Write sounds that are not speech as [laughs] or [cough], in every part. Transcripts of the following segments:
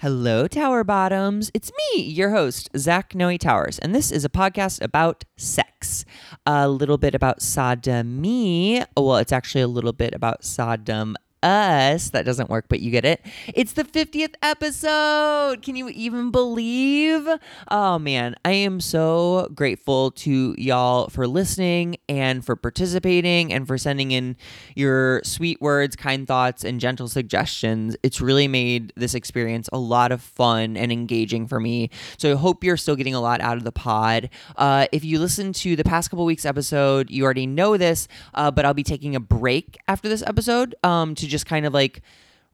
Hello, Tower Bottoms. It's me, your host, Zach Noe Towers, and this is a podcast about sex. A little bit about sodomy. Well, it's actually a little bit about Sodom us. That doesn't work, but you get it. It's the 50th episode. Can you even believe? Oh man, I am so grateful to y'all for listening and for participating and for sending in your sweet words, kind thoughts, and gentle suggestions. It's really made this experience a lot of fun and engaging for me. So I hope you're still getting a lot out of the pod. Uh, if you listen to the past couple weeks episode, you already know this, uh, but I'll be taking a break after this episode um, to just kind of like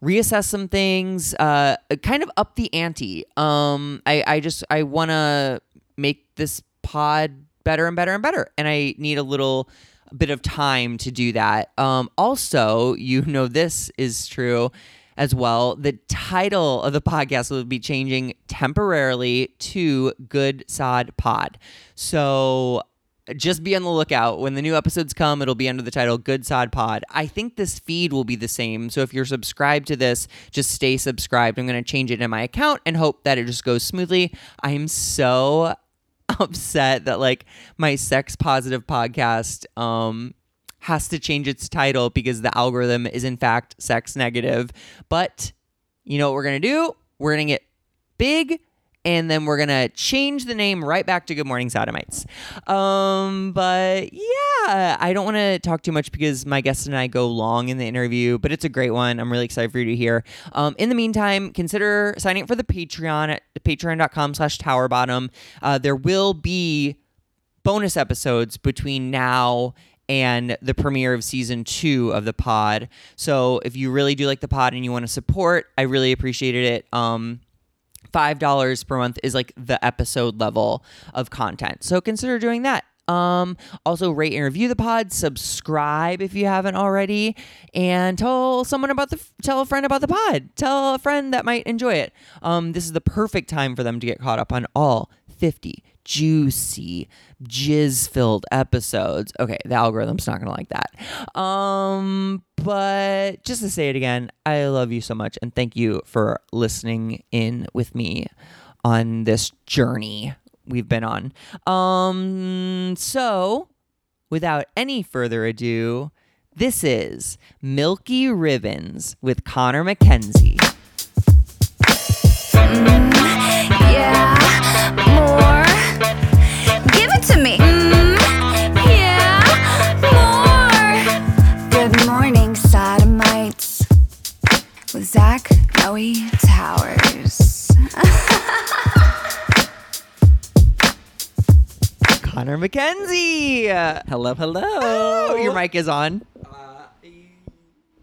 reassess some things, uh, kind of up the ante. Um, I, I just I want to make this pod better and better and better, and I need a little bit of time to do that. Um, also, you [laughs] know this is true as well. The title of the podcast will be changing temporarily to Good Sod Pod. So just be on the lookout. When the new episodes come, it'll be under the title Good Sod Pod. I think this feed will be the same. So if you're subscribed to this, just stay subscribed. I'm going to change it in my account and hope that it just goes smoothly. I'm so [laughs] upset that like my sex positive podcast um has to change its title because the algorithm is in fact sex negative. But you know what we're going to do? We're going to get big and then we're gonna change the name right back to Good Morning Sodomites. Um, but yeah, I don't want to talk too much because my guest and I go long in the interview, but it's a great one. I'm really excited for you to hear. Um, in the meantime, consider signing up for the Patreon at patreon.com/slash towerbottom. Uh, there will be bonus episodes between now and the premiere of season two of the pod. So if you really do like the pod and you want to support, I really appreciated it. Um, $5 per month is like the episode level of content. So consider doing that. Um, also rate and review the pod, subscribe if you haven't already, and tell someone about the tell a friend about the pod. Tell a friend that might enjoy it. Um, this is the perfect time for them to get caught up on all 50 juicy jizz filled episodes. Okay, the algorithm's not to like that. Um but just to say it again, I love you so much and thank you for listening in with me on this journey we've been on. Um so without any further ado, this is Milky Ribbons with Connor McKenzie. Connor McKenzie. Hello, hello. Oh, your mic is on.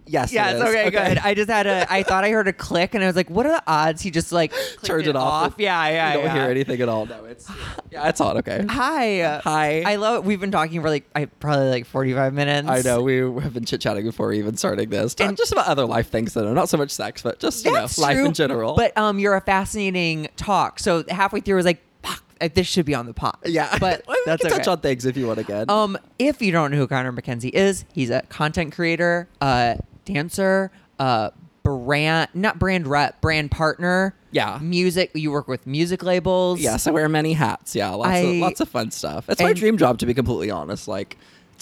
Yes, Yes, it is. okay, good. I just had a. I thought I heard a click, and I was like, "What are the odds?" He just like Turned clicked it off. Yeah, yeah. you don't yeah. hear anything at all. No, it's yeah, it's on. Okay. Hi. Hi. I love it. We've been talking for like I probably like forty five minutes. I know we have been chit chatting before even starting this. And- And just about other life things that are not so much sex, but just you know life true, in general. But um, you're a fascinating talk. So halfway through, I was like, "Fuck, uh, this should be on the pod." yeah, but [laughs] we that's can okay. touch on things if you want again. Um, if you don't know who Connor McKenzie is, he's a content creator, uh, dancer, uh, brand not brand rep, brand partner. Yeah. music. You work with music labels. yes, I wear many hats. Yeah, lots I- of lots of fun stuff. It's my dream job to be completely honest. Like,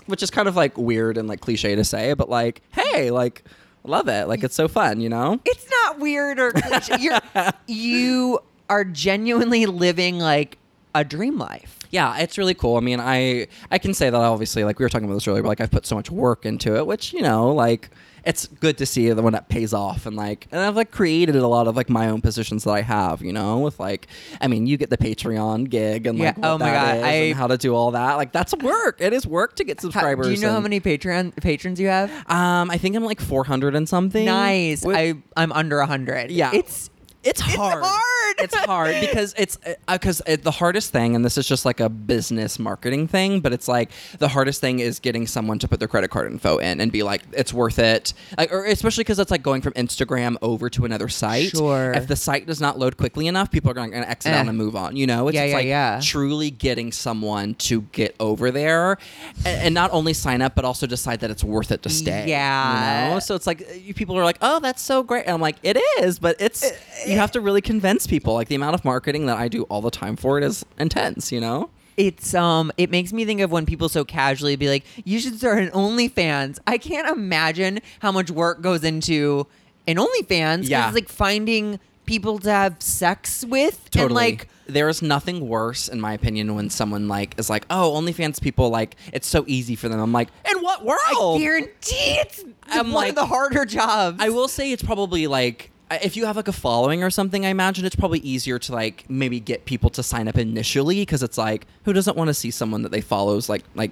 which is kind of like weird and like cliche to say, but like, hey, like, love it. Like, it's so fun, you know. it's not weird or cliche. You're, [laughs] you are genuinely living like a dream life. yeah it's really cool i mean i i can say that obviously like we were talking about this earlier but like i've put so much work into it which you know like it's good to see the one that pays off and like and i've like created a lot of like my own positions that i have you know with like i mean you get the patreon gig and like Yeah, what oh my that God, is I- and how to do all that like that's work it is work to get How- subscribers do you know how many Patreon patrons you have? um i think i'm like 400 and something Nice. With- I I'm under hundred. Yeah. It's it's hard hard. it's hard because it's because uh, the hardest thing, and this is just like a business marketing thing, but it's like the hardest thing is getting someone to put their credit card info in and be like, it's worth it. Like, or especially because it's like going from Instagram over to another site. Sure. If the site does not load quickly enough, people are going to exit Eh. out and move on. You know, it's Yeah, just yeah, like yeah. truly getting someone to get over there and, and not only sign up, but also decide that it's worth it to stay. Yeah. You know? So it's like people are like, oh, that's so great. And I'm like, it is, but it's you have to really convince people. Like the amount of marketing that I do all the time for it is intense. You know. It's um it makes me think of when people so casually be like, you should start an OnlyFans. I can't imagine how much work goes into an OnlyFans. 'cause Yeah. It's like finding people to have sex with Totally. and like there is nothing worse, in my opinion, when someone like is like, "Oh, OnlyFans people like it's so easy for them." I'm like, "In what world?" I guarantee it's I'm one like- of the harder jobs. I will say it's probably like if you have like a following or something, I imagine it's probably easier to like maybe get people to sign up initially because it's like who doesn't want to see someone that they follows like like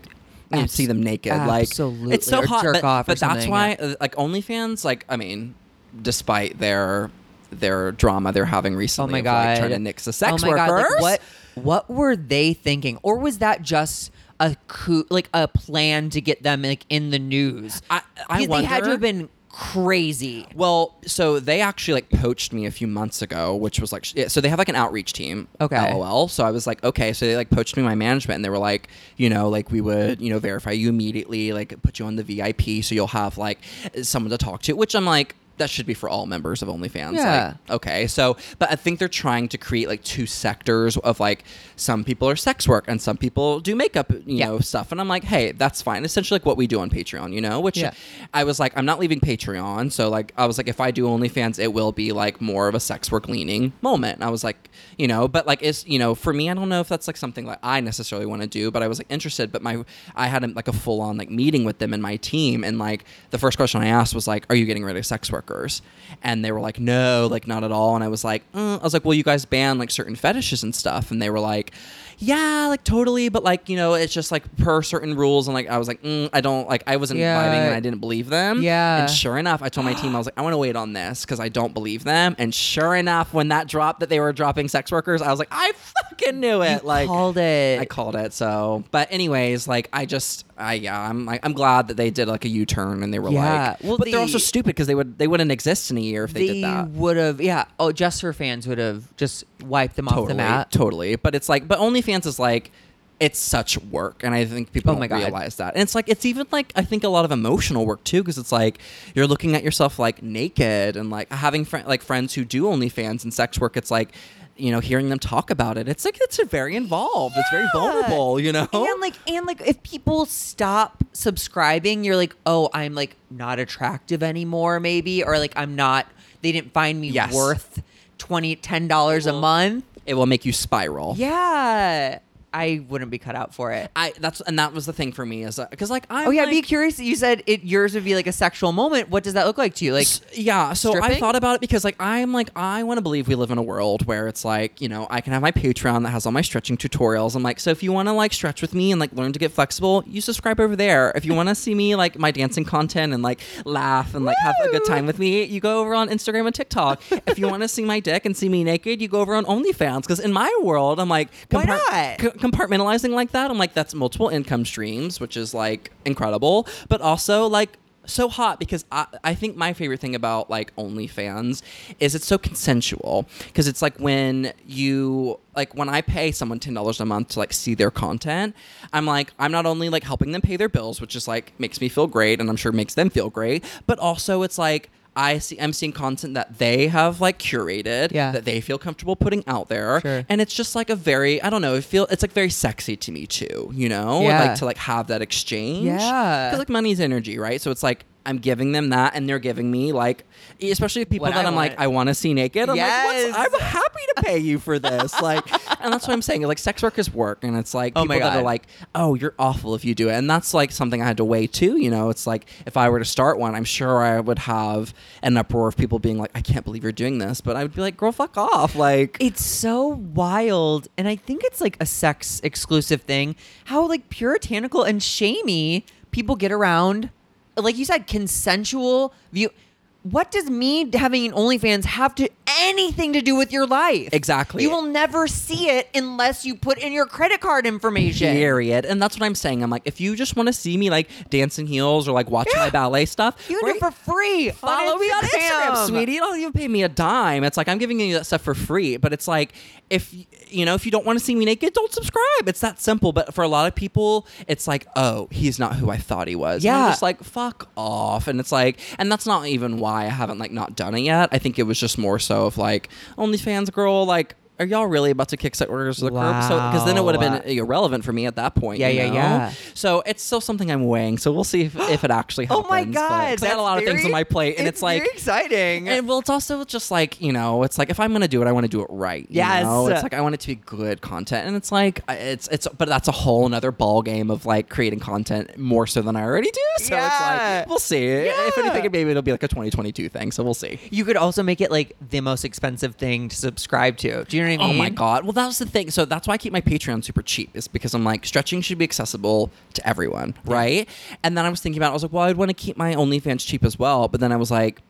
Abs- see them naked like absolutely, it's so or hot but, but that's why uh, like OnlyFans like I mean despite their their drama they're having recently Oh my of, god! like, trying to nix the sex oh my workers God, like, what what were they thinking, or was that just a coup, like a plan to get them like in the news? I- I Because they had to wonder- have been crazy. Well, so they actually like poached me a few months ago, which was like, yeah, so they have like an outreach team. Okay. LOL. So I was like, okay. So they like poached me my management and they were like, you know, like we would, you know, verify you immediately, like put you on the VIP so you'll have like someone to talk to, which I'm like, that should be for all members of OnlyFans. Yeah. Like, okay. So, but I think they're trying to create like two sectors of like some people are sex work and some people do makeup, you Yeah. know, stuff. And I'm like, hey, that's fine. Essentially like what we do on Patreon, you know, which Yeah. I was like, I'm not leaving Patreon. So like, I was like, if I do OnlyFans, it will be like more of a sex work leaning moment. And I was like, you know, but like, it's, you know, for me, I don't know if that's like something like I necessarily want to do, but I was like interested, but my, I had a, like a full on like meeting with them and my team. And like, the first question I asked was like, are you getting rid of sex workers? And they were like, no, like not at all. And I was like, mm. I was like, well, you guys ban like certain fetishes and stuff. And they were like, yeah, like totally, but like you know, it's just like per certain rules, and like I was like, mm, I don't like, I wasn't Yeah. vibing, and I didn't believe them. Yeah. and sure enough, I told my team I was like, I want to wait on this because I don't believe them. And sure enough, when that dropped that they were dropping sex workers, I was like, I fucking knew it. You like called it. I called it. So, but anyways, like I just, I yeah, I'm I'm glad that they did like a U turn and they were Yeah. like, Well, but they're also stupid because they would they wouldn't exist in a year if they, did that. would have, yeah. Oh, just for fans would have just wiped them off the map. Totally. But it's like, but OnlyFans is like, it's such work, and I think people Oh don't my God. realize that. And it's like, it's even like I think a lot of emotional work too, because it's like you're looking at yourself like naked, and like having fri like friends who do OnlyFans and sex work. It's like. You know, hearing them talk about it, it's like it's very involved. It's very vulnerable. You know, And like and like if people stop subscribing, you're like, "Oh, I'm like not attractive anymore maybe or like I'm not they didn't find me Yes. worth 20 10 dollars a month." it will make you spiral. Yeah. I wouldn't be cut out for it. I that's and that was the thing for me is uh, because like I Oh yeah, be curious. You said it yours would be like a sexual moment. What does that look like to you? Like S- yeah so i thought about it because like i'm like i want to believe we live in a world where it's like you know i can have my patreon that has all my stretching tutorials i'm like so if you want to like stretch with me and like learn to get flexible you subscribe over there if you want to see me like my dancing content and like laugh and like have a good time with me you go over on instagram and tiktok if you want to see my dick and see me naked you go over on onlyfans because in my world i'm like Why not? c- compartmentalizing like that i'm like that's multiple income streams which is like incredible but also like so hot because I, I think my favorite thing about like OnlyFans is it's so consensual because it's like when you like when I pay someone ten dollars a month to like see their content, I'm like I'm not only like helping them pay their bills, which is like makes me feel great and I'm sure makes them feel great, but also it's like I see I'm seeing content that they have like curated Yeah. that they feel comfortable putting out there Sure. and it's just like a very I don't know it feel it's like very sexy to me too you know Yeah. like to like have that exchange Yeah. because like money's energy right so it's like I'm giving them that and they're giving me like especially people What that I I'm like. I want to see naked I'm Yes. like I'm happy to pay you for this [laughs] like and that's what I'm saying like sex work is work and it's like Oh people that are like oh you're awful if you do it and that's like something I had to weigh too you know it's like if I were to start one I'm sure I would have an uproar of people being like I can't believe you're doing this but I would be like girl fuck off like it's so wild and i think it's like a sex exclusive thing how like puritanical and shamey people get around like you said consensual view what does me having an OnlyFans have to anything to do with your life? Exactly. You will never see it unless you put in your credit card information. Period. And that's what I'm saying. I'm like, if you just want to see me like dancing heels or like watching Yeah. my ballet stuff, You do it for free. follow me on Instagram, sweetie. You don't even pay me a dime. It's like I'm giving you that stuff for free. But it's like if you know if you don't want to see me naked, don't subscribe. It's that simple. But for a lot of people, it's like, oh, he's not who I thought he was. And I'm Yeah. just like fuck off. And it's like, and that's not even why I haven't like not done it yet. I think it was just more so of like OnlyFans girl, like. Are y'all really about to kick sex workers to the curb? So because then it would have been irrelevant for me at that point. Yeah, you yeah, know? yeah. So it's still something I'm weighing. So we'll see if, if it actually Oh my god! I had a lot of things on my plate, and it's, like very exciting. and well, it's also just like you know, it's like if I'm gonna do it, I want to do it right. you Yes. know? it's like I want it to be good content, and it's like it's it's, but that's a whole another ball game of like creating content more so than I already do. So it's Yeah. like we'll see. Yeah. If Yeah. anything, maybe it'll be like a 2022 thing. So we'll see. you could also make it like the most expensive thing to subscribe to. Do you know what I Oh my god! Well, that was the thing. So that's why I keep my Patreon super cheap. Is because I'm like stretching should be accessible to everyone, right? And then I was thinking about, it, I was like, well, I'd want to keep my OnlyFans cheap as well. But then I was like.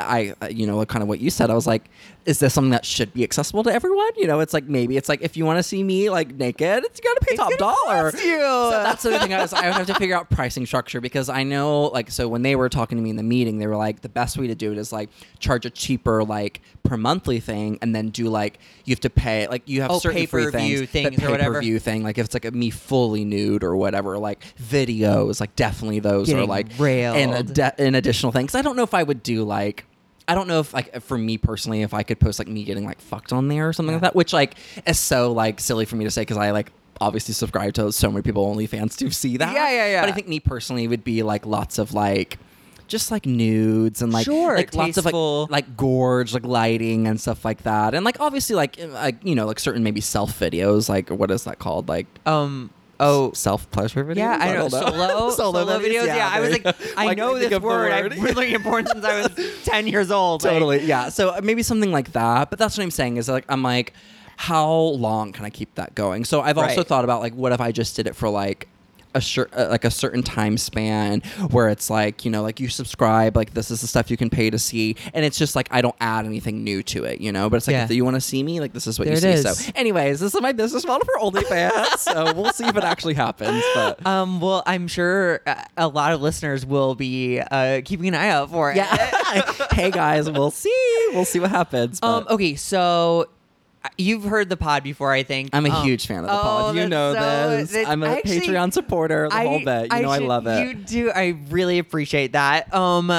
I, uh, you know, kind of what you said. I was like, is this something that should be accessible to everyone? You know, it's like maybe it's like if you want to see me like naked, it's you got to pay It's top dollar. you. So that's the thing. I was, I would have to figure out pricing structure because I know, like, so when they were talking to me in the meeting, they were like, the best way to do it is like charge a cheaper like per monthly thing, and then do like you have to pay like you have Oh, certain free things, things or whatever. pay-per-view thing. Like if it's like a me fully nude or whatever, like videos, like definitely those are like railed. an, ad- an additional thing. Because I don't know if I would do like. I don't know if like for me personally, if I could post like me getting like fucked on there or something like that, which like is so like silly for me to say because I like obviously subscribe to so many people OnlyFans to see that. Yeah, yeah, yeah. But I think me personally would be like lots of like just like nudes and like Sure, like lots of like like gorge like lighting and stuff like that and like obviously like uh, like you know like certain maybe self videos like what is that called like Um. Oh. self pleasure videos Yeah, I know. don't [laughs] Solo, solo, videos. Yeah, I was like. I Like, know this word. I've been looking at porn since I was [laughs] ten years old. Like, totally yeah so uh, maybe something like that but that's what i'm saying is like i'm like how long can i keep that going so i've also thought about like what if i just did it for like a cer- uh, like a certain time span where it's like you know like you subscribe like this is the stuff you can pay to see and it's just like i don't add anything new to it you know but it's like Yeah. if you want to see me like this is what There you see is. so anyways this is my business model for OnlyFans so we'll see if it actually happens but [laughs] Um. Well, I'm sure uh, a lot of listeners will be uh, keeping an eye out for it. yeah [laughs] hey guys we'll see we'll see what happens Um. Okay. So. You've heard the pod before, I think. I'm a Um, huge fan of the oh, pod. You know so- this. that- I'm a actually- Patreon supporter. The whole bit. You know I love it. You do. I really appreciate that. Um,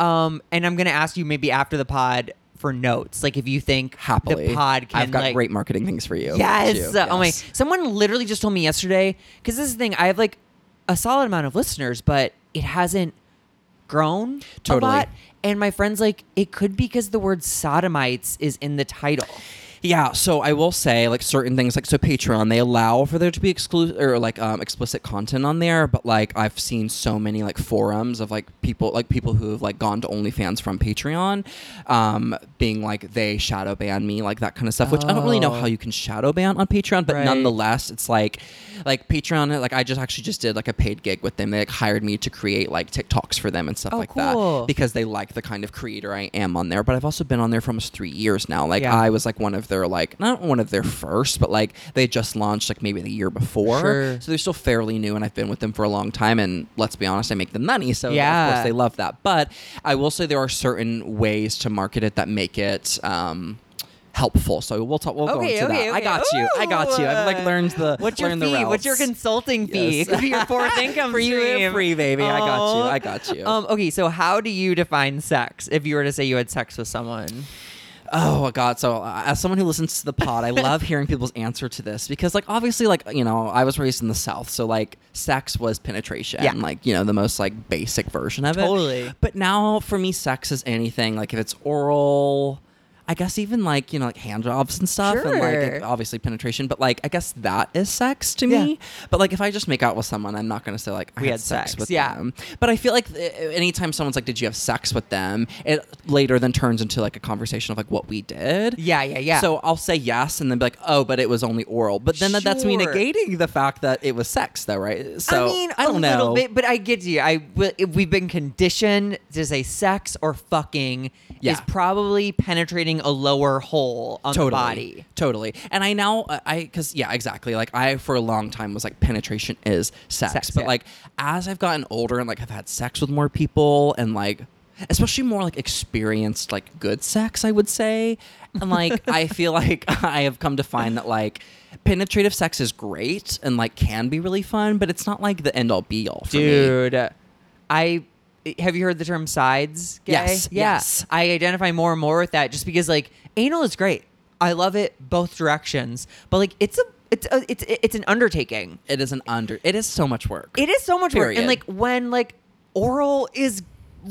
um, and I'm gonna ask you maybe after the pod for notes, like if you think Happily, the pod can I've got like, great marketing things for you. Yes. too. Oh my. Someone literally just told me yesterday because this is the thing. I have like a solid amount of listeners, but it hasn't grown Totally. a lot. And my friend's like, it could be because the word sodomites is in the title. Yeah, so I will say like certain things like so Patreon they allow for there to be exclusive or like um, explicit content on there, but like I've seen so many like forums of like people like people who have like gone to OnlyFans from Patreon, um, being like they shadow ban me like that kind of stuff. Which I don't really know Oh. how you can shadow ban on Patreon, but Right. nonetheless it's like like Patreon like I just actually just did like a paid gig with them. They like hired me to create like TikToks for them and stuff Oh, like cool. that because they like the kind of creator I am on there. But I've also been on there for almost three years now. Like Yeah. I was like one of their like not one of their first, but like they just launched like maybe the year before. Sure. So they're still fairly new, and I've been with them for a long time. And let's be honest, I make them money, so Yeah. of course they love that. But I will say there are certain ways to market it that make it. Um, helpful so we'll talk we'll go into okay, that i okay. got you i got you i've like learned the What's your the fee? What's your consulting fee? Yes. It could be your fourth [laughs] income For you, stream. free, baby. I got you. I got you. Um, okay, so how do you define sex if you were to say you had sex with someone? Oh my god! So uh, as someone who listens to the pod, I love [laughs] hearing people's answer to this because, like, obviously, like you know, I was raised in the South, so like, sex was penetration, Yeah. like you know, the most like basic version of it. Totally. But now, for me, sex is anything. Like, if it's oral, I guess even like you know like hand jobs and stuff, and like obviously penetration. But like I guess that is sex to me. But like if I just make out with someone, I'm not gonna say like I We had, had sex, sex, with yeah. them. But I feel like th- anytime someone's like, "Did you have sex with them?" It later then turns into like a conversation of like what we did. Yeah, yeah, yeah. So I'll say yes, and then be like, "Oh, but it was only oral." But then that that's me negating the fact that it was sex, though, right? So I mean, I don't a know. little bit, but I get you. I if we've been conditioned to say sex or fucking Yeah. is probably penetrating a lower hole on totally, the body. Totally. And I now uh, I because yeah, exactly. Like I for a long time was like penetration is sex, Sex, but yeah. like as I've gotten older and like I've had sex with more people and like especially more like experienced like good sex, I would say. And like [laughs] I feel like [laughs] I have come to find that like penetrative sex is great and like can be really fun, but it's not like the end all be all for me. Dude, I have you heard the term sides? Gay? Yes, Yeah. yes. I identify more and more with that just because like anal is great. I love it both directions, but like it's a it's a, it's it's an undertaking. It is an under it is so much work. It is so much work, and like when like oral is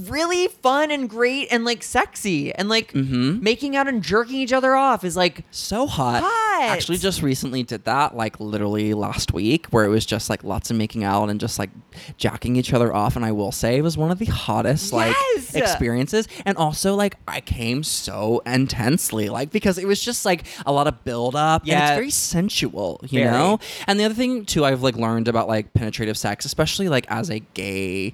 really fun and great and like sexy and like Mhm. making out and jerking each other off is like so hot. Hot. Actually, just recently did that, like literally last week, where it was just like lots of making out and just like jacking each other off. And I will say, it was one of the hottest like Yes. experiences. And also, like, I came so intensely, like, because it was just like a lot of build up. Yeah. it's very sensual, you Very. know? And the other thing, too, I've like learned about like penetrative sex, especially like as a gay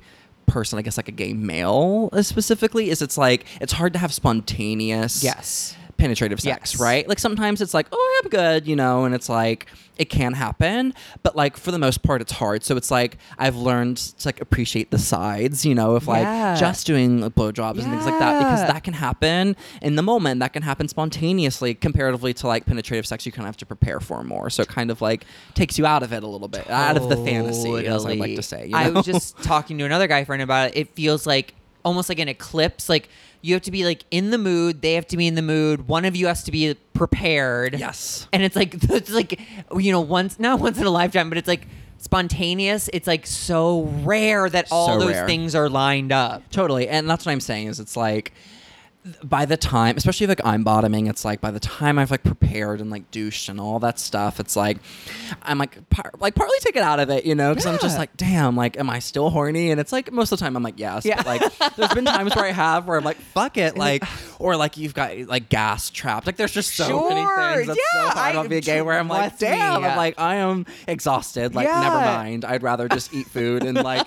person, I guess like a gay male uh, specifically, is it's like it's hard to have spontaneous yes penetrative sex, Yes. right? Like sometimes it's like, oh, I'm good, you know, and it's like it can happen, but like for the most part, it's hard. So it's like I've learned to like appreciate the sides, you know, of like Yeah. just doing like, blowjobs and things like that because that can happen in the moment. That can happen spontaneously, comparatively to like penetrative sex, you kind of have to prepare for more. So it kind of like takes you out of it a little bit, out of the fantasy, as I like to say. You I was just talking to another guy friend about it. It feels like almost like an eclipse. Like you have to be like in the mood. They have to be in the mood. One of you has to be prepared. yes. And it's like [laughs] it's like you know once not once in a lifetime, but it's like spontaneous. It's like so rare that all So those rare. things are lined up. Totally. And that's what I'm saying is it's like by the time especially if like I'm bottoming, it's like by the time I've like prepared and like douched and all that stuff, it's like I'm like par- like partly taken out of it, you know, because I'm just like, damn, like am I still horny? And it's like most of the time I'm like, yes. Yeah. But like there's been times where I have where I'm like, fuck it, like or like you've got like gas trapped. Like there's just so many things that's so yeah, hard I- about being gay where I'm like, me, damn. I'm like I am exhausted. Like Yeah. never mind. I'd rather just eat food and like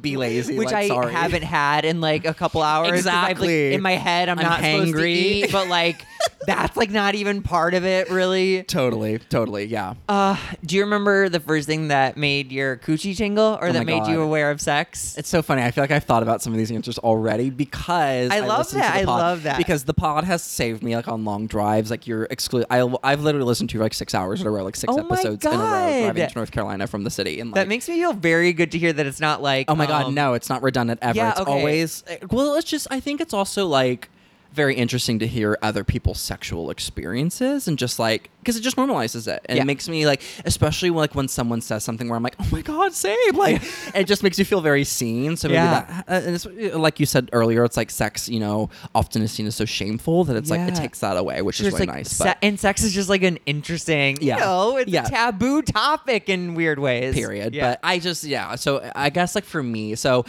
be [laughs] lazy. Which like, I sorry. haven't had in like a couple hours. I've, like, Exactly. in my head, I'm, I'm not supposed to hangry. eat, but like [laughs] that's like not even part of it, really. Totally, totally, yeah. Uh, do you remember the first thing that made your coochie tingle or Oh that made you aware of sex? It's so funny. I feel like I've thought about some of these answers already because I love to that. I pod- love that. because the pod has saved me like on long drives. Like you're exclude. I I've literally listened to like six hours in a row, like six Oh episodes in a row driving to North Carolina from the city. And like, that makes me feel very good to hear that it's not like Oh my god, um, no, it's not redundant ever. yeah, it's okay. always well. It's just I think it's also like very interesting to hear other people's sexual experiences and just like because it just normalizes it and Yeah. it makes me like especially like when someone says something where I'm like oh my god same like [laughs] it just makes you feel very seen so maybe Yeah. that uh, and it's, like you said earlier it's like sex you know often is seen as so shameful that it's like it takes that away which is really like nice se- but and sex is just like an interesting, Yeah. you know, it's Yeah. a taboo topic in weird ways. period. Yeah. But I just yeah. So I guess like for me, so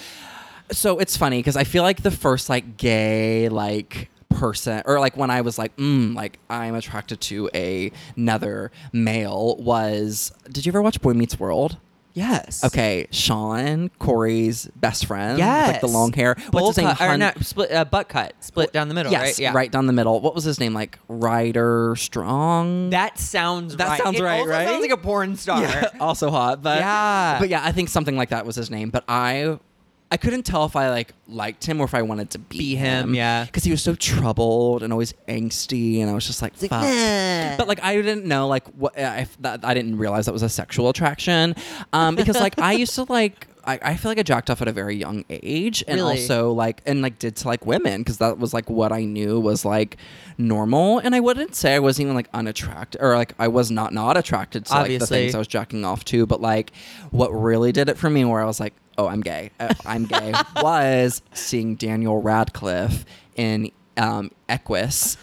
so it's funny because I feel like the first like gay like person or like when I was like mm, like I'm attracted to a another male was did you ever watch Boy Meets World? yes. Okay, Shawn, Cory's best friend, Yes. like the long hair. Bowl What's his name? cut, or Hun- not, split, uh, butt cut, split down the middle, yes, right? Yeah. right down the middle. What was his name? Like Ryder Strong. That sounds right. That right. sounds It right, right? Sounds like a porn star. [laughs] Yeah, also hot, but Yeah. but yeah, I think something like that was his name. But I, I couldn't tell if I like liked him or if I wanted to be, Be him, yeah. because he was so troubled and always angsty, and I was just like, like, fuck. nah. But like I didn't know like what if that I didn't realize that was a sexual attraction, um, because like I used to like. I, I feel like I jacked off at a very young age, and Really? also like and like did to like women because that was like what I knew was like normal. And I wouldn't say I wasn't even like unattracted or like I was not not attracted to like the things I was jacking off to. But like what really did it for me, where I was like, oh, I'm gay, uh, I'm gay, was seeing Daniel Radcliffe in um, Equus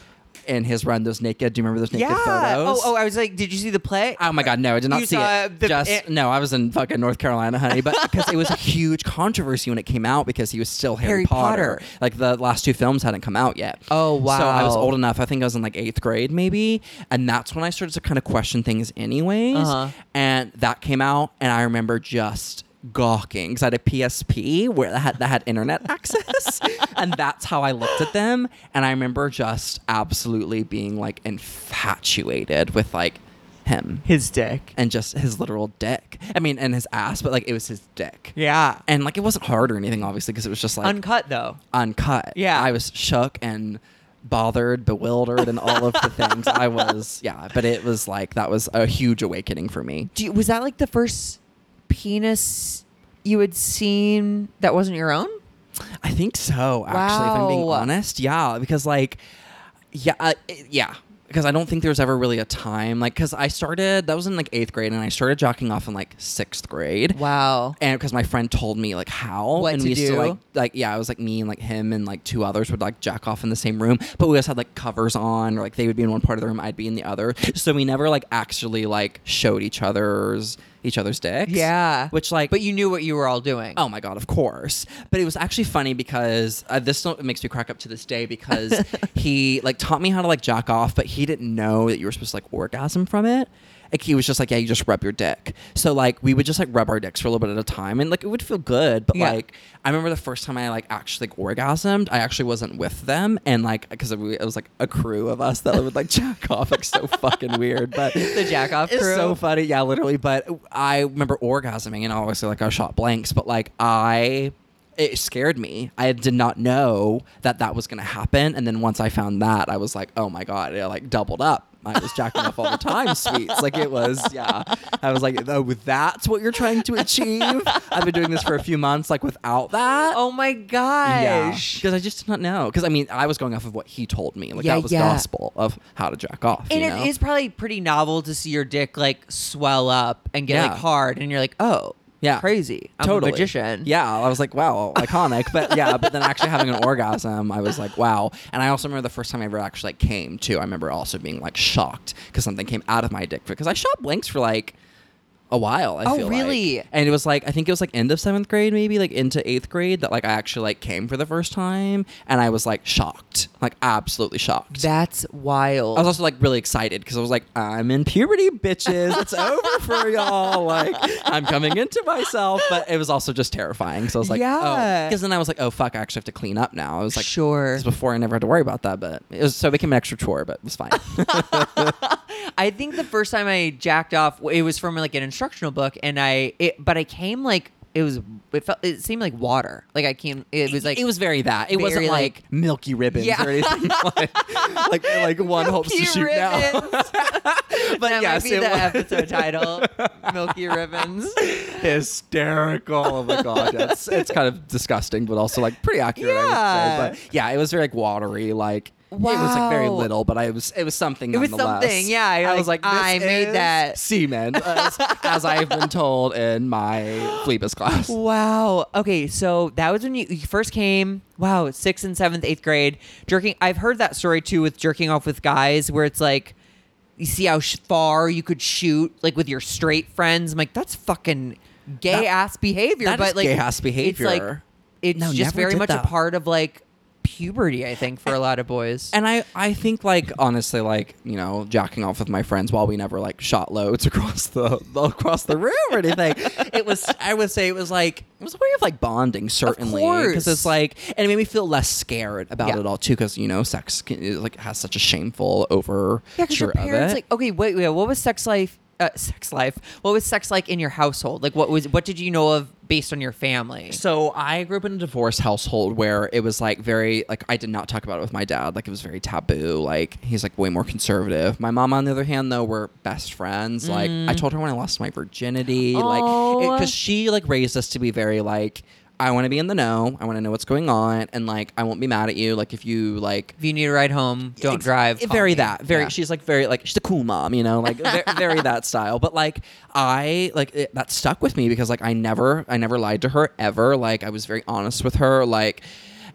in his run those naked. Do you remember those naked yeah. photos? Oh, oh, I was like, did you see the play? Oh my god, no, I did not You see it. the- Just it- no, I was in fucking North Carolina, honey. But [laughs] because it was a huge controversy when it came out because he was still Harry, Harry Potter. Potter. Like the last two films hadn't come out yet. Oh, wow. So I was old enough. I think I was in like eighth grade maybe, and that's when I started to kind of question things, anyways. Uh-huh. And that came out, and I remember just gawking because I had a PSP where that had, that had internet access, [laughs] and that's how I looked at them. And I remember just absolutely being like infatuated with like him His dick. and just his literal dick. I mean, and his ass, but like it was his dick. Yeah. And like it wasn't hard or anything, obviously, because it was just like Uncut though. uncut. Yeah. I was shook and bothered, bewildered, and all of the [laughs] things. I was, yeah, but it was like that was a huge awakening for me. Do you, was that like the first penis you had seen that wasn't your own? I think so, actually, if I'm being honest. Yeah, because like, yeah, uh, yeah. Because I don't think there was ever really a time, like, because I started, that was in like eighth grade, and I started jocking off in like sixth grade. Wow. and because my friend told me like how What and to we used do? to like like yeah it was like me and like him and like two others would like jack off in the same room but we always had like covers on or like they would be in one part of the room i'd be in the other so we never like actually like showed each other's each other's dicks Yeah. which like But you knew what you were all doing. Oh my god, of course. But it was actually funny because uh, this makes me crack up to this day because [laughs] he like taught me how to like jack off, but he didn't know that you were supposed to like orgasm from it. Like he was just like, yeah, you just rub your dick. So like we would just like rub our dicks for a little bit at a time, and like it would feel good. But Yeah. like I remember the first time I like actually like orgasmed, I actually wasn't with them, and like because it was like a crew of us that would like [laughs] jack off, like so fucking weird. But [laughs] The jack off crew? [laughs] it's so funny, yeah, literally. But I remember orgasming, and obviously, like I shot blanks, but like I, it scared me. I did not know that that was gonna happen, and then once I found that, I was like, oh my god, it like doubled up. I was jacking off all the time, sweets. Like it was, yeah. I was like, oh, that's what you're trying to achieve. I've been doing this for a few months, like without that. Oh my gosh. because I just did not know. Because I mean, I was going off of what he told me. Like Yeah, that was yeah. gospel of how to jack off. And it know? is probably pretty novel to see your dick like swell up and get Yeah. like hard, and you're like, oh, Yeah. crazy. I'm totally. a magician. Yeah, I was like, wow, iconic. But yeah, but then actually having an [laughs] orgasm, I was like, wow. And I also remember the first time I ever actually like came too. I remember also being like shocked because something came out of my dick because I shot blanks for like a while. I Oh, feel really? like. And it was like I think it was like end of seventh grade, maybe like into eighth grade that like I actually like came for the first time, and I was like shocked, like absolutely shocked. That's wild. I was also like really excited because I was like, I'm in puberty, bitches. It's over for [laughs] y'all. Like, I'm coming into myself. But it was also just terrifying. So I was like, oh. Yeah. oh. Because then I was like, oh, fuck, I actually have to clean up now. I was like, Sure. before I never had to worry about that. But it was, so it became an extra chore, but it was fine. [laughs] I think the first time I jacked off, it was from like an instructional book, and I, it, but I came like it was, it felt, it seemed like water. Like I came, it was like it was very that. It very, wasn't like, like- milky ribbons Yeah. or anything. [laughs] like, like, like one hopes to Milky shoot now. [laughs] but that yes, might be it the was- episode title, [laughs] Milky Ribbons. hysterical. Oh my god, yeah, it's, it's kind of disgusting, but also like pretty accurate. I Yeah. would say. But yeah, it was very like watery. Like it was like very little, but I was it was something. It was nonetheless. something, yeah, I was like, I made that. semen, as, [laughs] as I've been told in my Phlebas class. Wow. Okay, so that was when you, you first came. Wow, sixth and seventh, eighth grade jerking. I've heard that story too with jerking off with guys, where it's like you see how sh- far you could shoot, like with your straight friends. I'm like, that's fucking gay That- ass behavior. that but is like gay-ass behavior. It's like it's No, just very much that. a part of like puberty. I think for a lot of boys. And I, I think like honestly like you know jacking off with my friends while we never like shot loads [laughs] across the, across the room or anything. it was I would say it was like it was a way of like bonding certainly because it's like and it made me feel less scared about Yeah. it all too because you know sex can, it, like has such a shameful over Yeah, because your of parents it. like okay, wait, wait, what was sex life? Uh, sex life. What was sex like in your household? Like, what was what did you know of based on your family? So I grew up in a divorced household where it was like very like I did not talk about it with my dad. Like it was very taboo. Like he's like way more conservative. My mom, on the other hand, though, were best friends. Like I told her when I lost my virginity, Mm. Like because she like raised us to be very like I want to be in the know. I want to know what's going on, and like I won't be mad at you. Like if you like If you need a ride home, don't Ex- drive. call Very oh, me. that. Very. Yeah. She's like very like she's a cool mom, you know, like very, [laughs] very that style. But like I like it, that stuck with me because like I never I never lied to her ever. Like I was very honest with her. Like.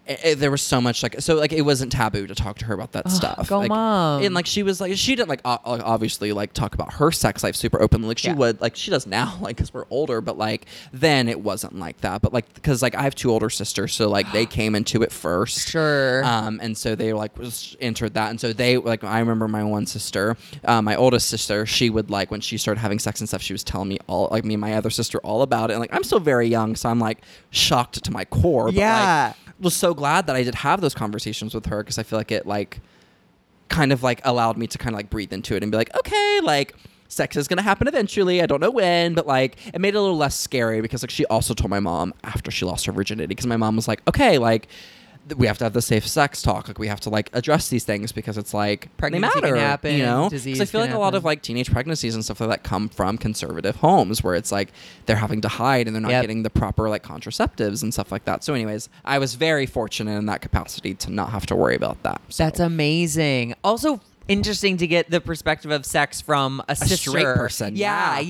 It, it- there was so much like so like it wasn't taboo to talk to her about that stuff. go like, mom. And like she was like she didn't like o- like, obviously like talk about her sex life super openly like she Yeah. would like she does now [laughs] like because we're older but like then it wasn't like that but like because like I have two older sisters so like they [gasps] came into it first Sure. um and so they like was entered that and so they like I remember my one sister uh, my oldest sister she would like when she started having sex and stuff she was telling me all like me and my other sister all about it and like I'm still very young so I'm like shocked to my core but, Yeah. like, was so glad that I did have those conversations with her because I feel like it like kind of like allowed me to kind of like breathe into it and be like, okay, like sex is gonna happen eventually. I don't know when, but like it made it a little less scary because like she also told my mom after she lost her virginity because my mom was like, okay, like we have to have the safe sex talk. Like we have to like address these things because it's like Pregnancy they can happen, you know. disease Because I feel like a lot of like teenage pregnancies and stuff like that come from conservative homes where it's like they're having to hide and they're not Yep. getting the proper like contraceptives and stuff like that. So, anyways, I was very fortunate in that capacity to not have to worry about that. So. That's amazing. Also interesting to get the perspective of sex from a, sister straight person, Yeah, yeah.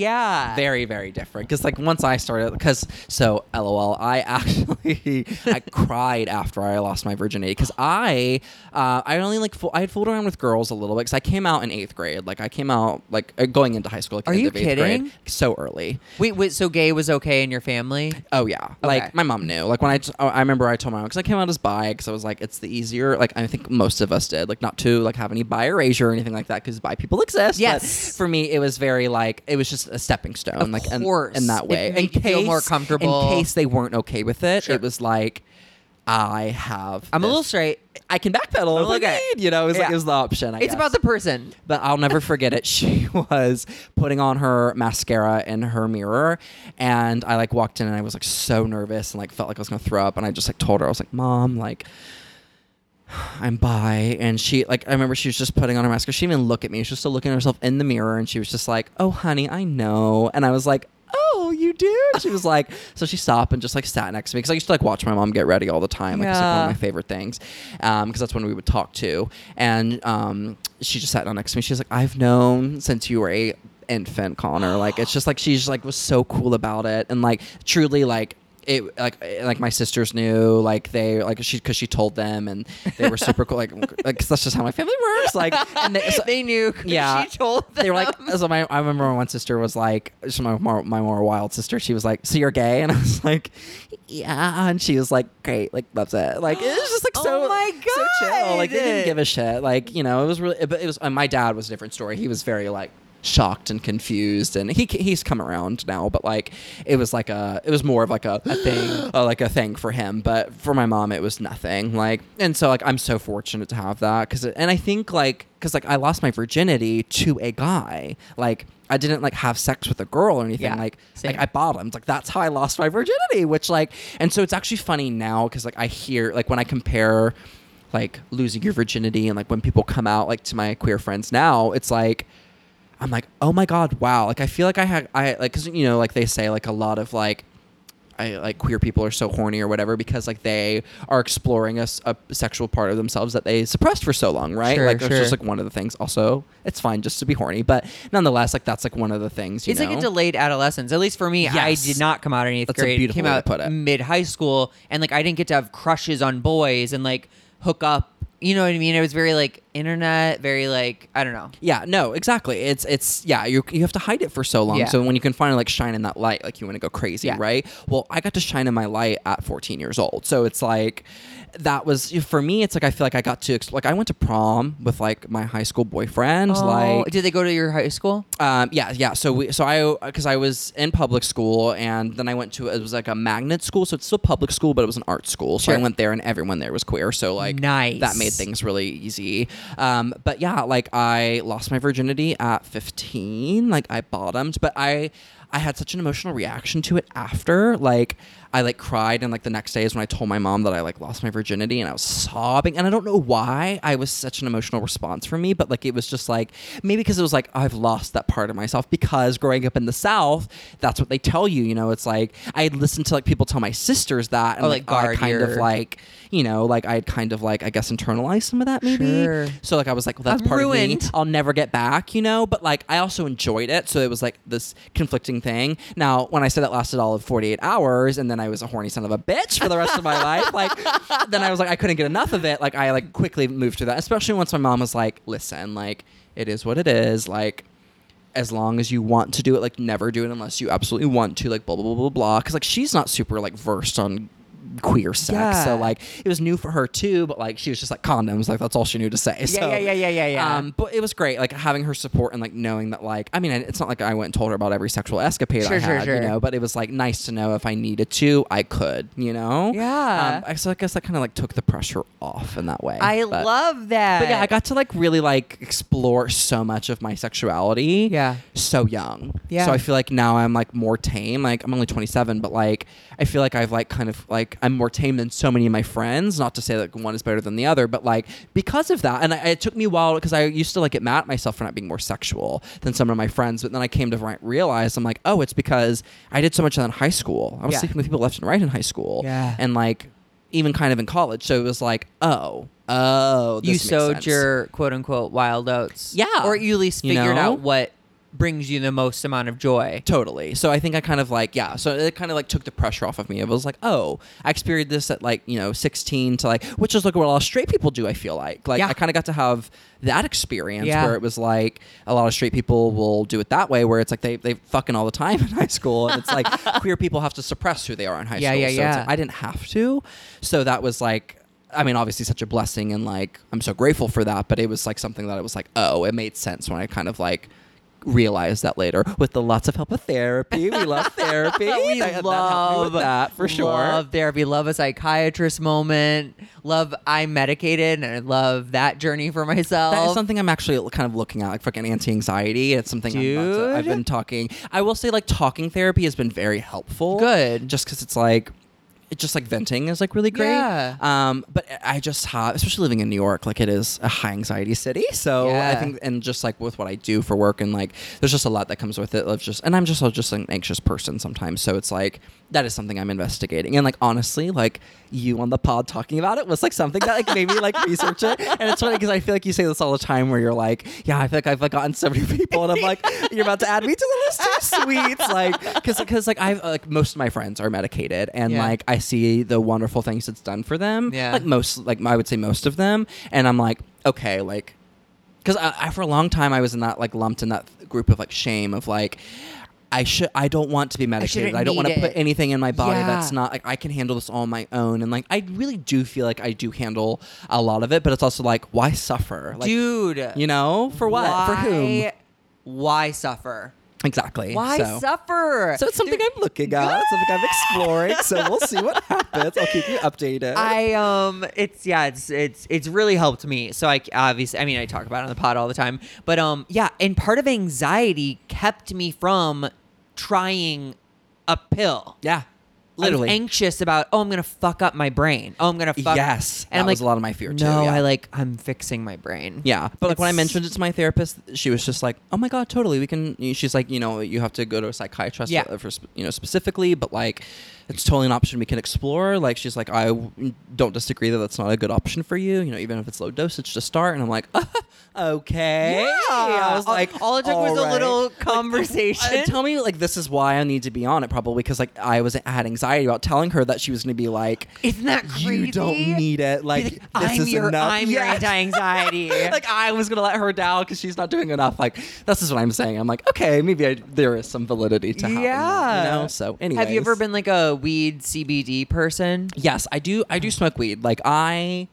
yeah. very very different because like once i started because so lol i [laughs] actually i cried after i lost my virginity because i uh, i only like fool, i had fooled around with girls a little bit because i came out in eighth grade like i came out like uh, going into high school like Are you eighth grade, kidding? so early Wait, wait, so gay was okay in your family? Oh yeah, like my mom knew. Like when I, t- I remember I told my mom because I came out as bi because I was like, it's the easier. Like I think most of us did. Like not to like have any bi or anything like that because bi people exist. but Yes. for me, it was very like it was just a stepping stone. Of like in- course. in, that It way. made you feel more comfortable. In case they weren't okay with it, Sure. it was like I have. I'm a little straight. I can backpedal. okay. you know, it was like Yeah. it was the option. I It's guess. about the person. But I'll never forget it. [laughs] She was putting on her mascara in her mirror, and I like walked in and I was like so nervous and like felt like I was gonna throw up, and I just like told her I was like, "Mom, like." I'm bi, and she like I remember she was just putting on her mascara. She didn't even look at me. She was still looking at herself in the mirror, and she was just like, "Oh, honey, I know." And I was like, "Oh, you do?" And she was [laughs] like, so she stopped and just like sat next to me because I used to like watch my mom get ready all the time. Like it's like one of my favorite things, because that's when we would talk too. And um, she just sat down next to me. She's like, "I've known since you were a infant, Connor." Like it's just like she's just like was so cool about it, and like truly like it like like my sisters knew like they like she because she told them and they were super cool like [laughs] like 'cause that's just how my family works like and they, so- [laughs] they knew. yeah. she told them. they were like so my I remember one sister was like she's my more my more wild sister she was like so you're gay? [laughs] And I was like yeah. And she was like great like loves it. Like it was just like [gasps] so Oh my so chill. Like they didn't give a shit. Like you know it was really but it was uh, my dad was a different story. He was very like shocked and confused and he he's come around now but like it was like a it was more of like a, a thing [gasps] uh, like a thing for him but for my mom it was nothing like and so like i'm so fortunate to have that because and i think like because like i lost my virginity to a guy like i didn't like have sex with a girl or anything Yeah, like same. like i bottomed like that's how i lost my virginity which like and so it's actually funny now because like i hear like when i compare like losing your virginity and like when people come out like to my queer friends now it's like I'm like, oh my god, wow! Like I feel like I had I like because you know like they say like a lot of like. I like queer people are so horny or whatever because like they are exploring a sexual part of themselves that they suppressed for so long, right? Sure, like that's sure. just like one of the things. Also, it's fine just to be horny, but nonetheless, like that's like one of the things. You It's know? like a delayed adolescence. At least for me, I did not come out in eighth That's a grade. beautiful Came out mid high school, and like I didn't get to have crushes on boys and like hook up. You know what I mean? It was very like internet, very like I don't know. Yeah, no, exactly. It's it's yeah, you you have to hide it for so long. Yeah. So when you can finally like shine in that light, like you want to go crazy, Yeah. right? Well, I got to shine in my light at 14 years old. So it's like that was for me it's like I feel like I got to ex- like I went to prom with like my high school boyfriend Oh, like did they go to your high school? um, yeah, yeah. So we, so I, because I was in public school, and then I went to it was like a magnet school, so it's still public school, but it was an art school. So I went there, and everyone there was queer. So like, Nice. that made things really easy. Um, but yeah, like I lost my virginity at 15. Like I bottomed, but I, I had such an emotional reaction to it after. Like I like cried, and like the next day is when I told my mom that I like lost my virginity, and I was sobbing, and I don't know why I was such an emotional response for me, but like it was just like maybe because it was like I've lost that part of myself because growing up in the South, that's what they tell you. You know, it's like I had listened to like people tell my sisters that, and Oh, like, like, I kind of like you know like I had kind of like I guess internalized some of that maybe. Sure. So like I was like, well, that's I'm part of ruined. me. I'll never get back, you know. But like I also enjoyed it, so it was like this conflicting thing. Now, when I said it lasted all of 48 hours and then I was a horny son of a bitch for the rest of my life, like [laughs] then I was like I couldn't get enough of it. Like I like quickly moved to that, especially once my mom was like, "Listen, like it is what it is." Like as long as you want to do it, like never do it unless you absolutely want to, like blah blah blah blah blah. Because like she's not super like versed on queer sex, so like it was new for her too. But like she was just like condoms, like that's all she knew to say. so, yeah, yeah, yeah, yeah, yeah. Um, but it was great, like having her support and like knowing that, like, I mean, it's not like I went and told her about every sexual escapade Sure, sure, had, sure. you know. But it was like nice to know if I needed to, I could, you know. Yeah. Um, I- so I guess that kind of like took the pressure off in that way. I But- love that. but yeah, I got to like really like explore so much of my sexuality. Yeah. So young. Yeah. So I feel like now I'm like more tame. Like I'm only 27, but like I feel like I've like kind of like I'm more tame than so many of my friends. Not to say that one is better than the other, but like because of that, and I, it took me a while because I used to like get mad at myself for not being more sexual than some of my friends. But then I came to realize I'm like, oh, it's because I did so much of that in high school. I was Yeah. sleeping with people left and right in high school. Yeah. And like even kind of in college. So it was like, oh, oh, this you makes sowed sense. your quote unquote wild oats. Yeah. Or you at least You figured know? out what brings you the most amount of joy. Totally. So I think I kind of like yeah. So it kind of like took the pressure off of me. It was like oh, I experienced this at like you know 16 to like which is like what a lot of straight people do. I feel like like Yeah. I kind of got to have that experience Yeah. where it was like a lot of straight people will do it that way where it's like they they fucking all the time in [laughs] high school and it's like [laughs] queer people have to suppress who they are in high Yeah, school. yeah, so It's yeah. like, I didn't have to. So that was like. I mean, obviously, such a blessing, and like I'm so grateful for that. But it was like something that I was like, oh, it made sense when I kind of like realized that later with the lots of help of therapy. We love [laughs] therapy. we That- that love with that for sure. Love therapy. Love a psychiatrist moment. Love I'm medicated, and I love that journey for myself. That is something I'm actually kind of looking at, like fucking anti-anxiety. It's something I'm to, I've been talking. I will say, like talking therapy has been very helpful. Good. just because it's like. It's just like venting is like really great. Yeah. Um, but I just have, especially living in New York, like it is a high anxiety city. So I think, and just like with what I do for work, and like there's just a lot that comes with it. Of just, and I'm just just an anxious person sometimes. So it's like that is something I'm investigating. And like honestly, like you on the pod talking about it was like something that like made me like research it. And it's funny because I feel like you say this all the time where you're like, yeah, I feel like I've like gotten so many [laughs] people, and I'm like, you're about to add me to the list too, sweets. Like, because because like I've like most of my friends are medicated, and Yeah. like I see the wonderful things it's done for them. Yeah. Like most, like I would say most of them, and I'm like, okay, like because I, I for a long time I was in that like lumped in that group of like shame of like I should I don't want to be medicated. shouldn't I, don't want to put anything in my body Yeah. that's not like I can handle this all on my own. And like I really do feel like I do handle a lot of it, but it's also like why suffer? Like dude. you know, for what? For whom? why- Why suffer? Exactly. Why so. suffer? So it's something I'm looking at, something I'm exploring. So we'll see what [laughs] happens. I'll keep you updated. I um, it's yeah, it's it's it's really helped me. So I obviously, I mean, I talk about it on the pod all the time, but um, yeah, and part of anxiety kept me from trying a pill. yeah, literally. anxious about. Oh, I'm gonna fuck up my brain. Oh, I'm gonna fuck. Yes, and that I'm was like, a lot of my fear, too, No, yeah. I like I'm fixing my brain. Yeah, but like when I mentioned it to my therapist, she was just like, "Oh my god, totally. We can." She's like, "You know, you have to go to a psychiatrist Yeah. for you know specifically, but like, it's totally an option we can explore." Like she's like, "I don't disagree that that's not a good option for you. You know, even if it's low dosage to start." And I'm like, [laughs] "Okay." Yeah. I was All- like, all it took was a "All right." little Like, conversation. uh, tell me, like, this is why I need to be on it, probably because like I was I had anxiety about telling her that she was going to be like, Isn't that crazy? "You don't need it." Like, like, this I'm is your enough. I'm your Yes. anti-anxiety. [laughs] like I was gonna let her down because she's not doing enough. Like this is what I'm saying. I'm like, okay, maybe I, there is some validity to that, you know. So anyway, Have you ever been like a weed CBD person? Yes, I do. I do smoke weed. Like I.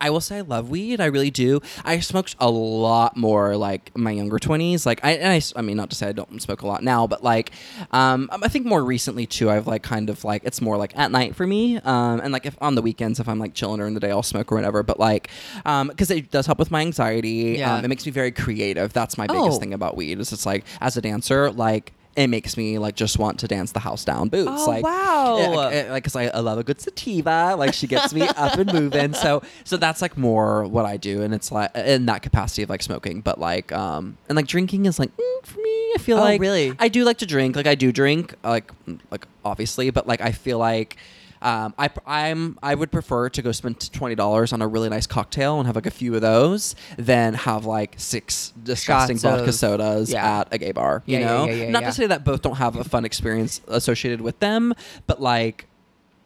I- will say I love weed. I really do. I smoked a lot more like my younger twenties. Like I, and I, I mean, not to say I don't smoke a lot now, but like, um, I think more recently too. I've like kind of like it's more like at night for me. Um, and like if on the weekends, if I'm like chilling during the day, I'll smoke or whatever. But like, um, because it does help with my anxiety. Yeah. Um, it makes me very creative. That's my biggest Oh. thing about weed. Is it's like as a dancer, like. It makes me like just want to dance the house down boots. Oh, like, wow. like, eh, like because I, I love a good sativa like she gets me up and moving so so that's like more what i do and it's like in that capacity of like smoking but like um and like drinking is like mm, for me i feel Oh, like really? i do like to drink like i do drink like like obviously but like i feel like Um, I I'm I would prefer to go spend twenty dollars on a really nice cocktail and have like a few of those than have like six disgusting Shots vodka of- sodas yeah. at a gay bar. You Yeah, yeah, know, yeah, yeah, not yeah. to say that both don't have a fun experience associated with them, but like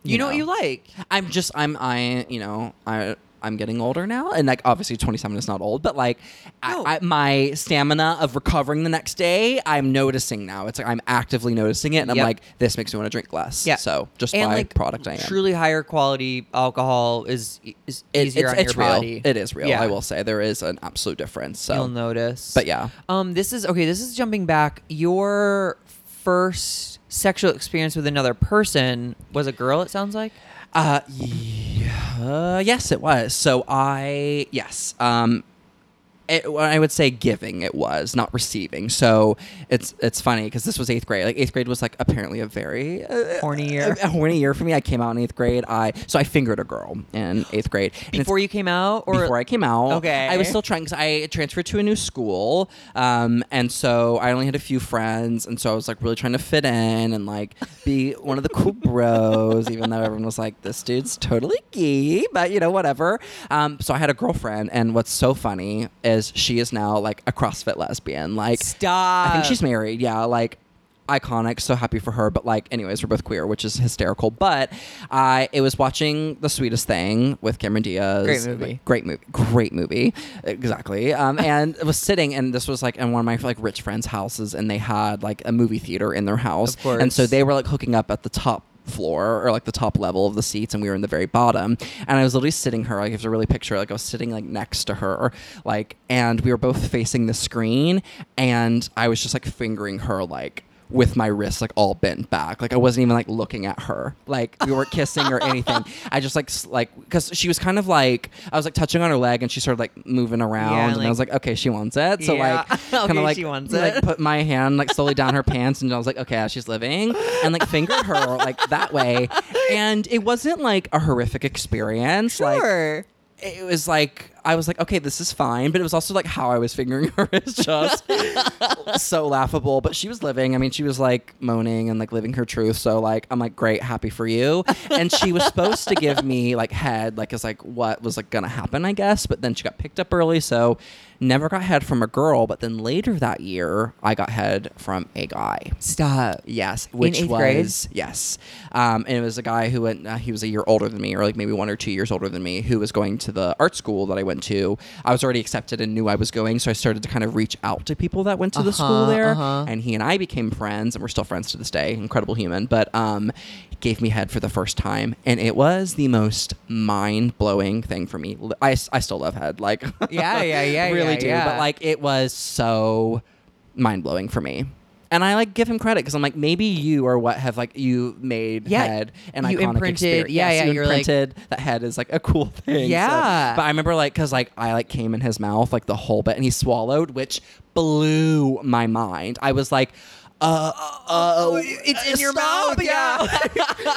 You, know, what you like. I'm just I'm I you know I I'm getting older now, and like obviously 27 is not old, but like No. I, I, my stamina of recovering the next day, I'm noticing now. It's like I'm actively noticing it, and I'm like, this makes me want to drink less. Yeah. So just and by like product, I am. truly higher quality alcohol is is It- easier it's on it's your real. body. It is real. Yeah. I will say there is an absolute difference. So, You'll notice. but yeah, Um, this is okay. This is jumping back. Your first sexual experience with another person was a girl. It sounds like. Uh, yeah, uh, yes, it was. So I, yes, um, it, well, I would say giving it was not receiving. So it's it's funny because this was eighth grade. Like eighth grade was like apparently a very uh, Horny year. a, a horny year for me. I came out in eighth grade. I so I fingered a girl in eighth grade And Before you came out, or before I came out. Okay. I was still trying because I transferred to a new school, um, and so I only had a few friends, and so I was like really trying to fit in and like be one of the cool bros, even though everyone was like, "This dude's totally gay," but you know, whatever. Um, so I had a girlfriend, and what's so funny is she is now like a CrossFit lesbian. Like, stop. I think she's married. Yeah, like iconic. So happy for her. But like, anyways, we're both queer, which is hysterical. But I it was watching The Sweetest Thing with Cameron Diaz. Great movie. Like, great movie. Great movie. Exactly. Um, [laughs] and it was sitting, and this was like in one of my like rich friends' houses, and they had like a movie theater in their house. Of course. And so they were like hooking up at the top floor or like the top level of the seats and we were in the very bottom. And i was literally sitting her like if to really picture like i was sitting like next to her like and we were both facing the screen and i was just like fingering her like with my wrist like all bent back like i wasn't even like looking at her like we weren't kissing or anything [laughs] i just like like because she was kind of like i was like touching on her leg and she started like moving around Yeah, and i was like okay she wants it so Yeah. like [laughs] kind Okay, of like she wants like it. put my hand like slowly down her [laughs] pants and I was like, okay, she's living and like fingered her like that way. And it wasn't like a horrific experience. Like Sure. it was like I was like, okay, this is fine, but it was also like how I was fingering [laughs] her is just [laughs] so laughable. But she was living. I mean, she was like moaning and like living her truth. So like, I'm like, great, happy for you. And she was supposed to give me like head, like as like what was like gonna happen, I guess. But then she got picked up early, so never got head from a girl. But then later that year, I got head from a guy. Stop. Yes, which eighth was grade? yes, um, and it was a guy who went. Uh, he was a year older than me, or like maybe one or two years older than me, who was going to the art school that I went to. I was already accepted and knew I was going, so I started to kind of reach out to people that went to the school Uh-huh, there, uh-huh. and he and I became friends, and we're still friends to this day. Incredible human, but um, he gave me head for the first time, and it was the most mind blowing thing for me. I, I still love head, like Yeah, yeah, [laughs] yeah, really yeah, do, yeah. but like it was so mind blowing for me. And I like give him credit because I'm like maybe you or what have like you made Yeah, head an you iconic imprinted- experience. yeah, Yes, yeah, you you're like- imprinted that head is like a cool thing. so- Yeah. but I remember like because like I like came in his mouth like the whole bit and he swallowed, which blew my mind. I was like. Uh, uh, it's in your stop, mouth, yeah.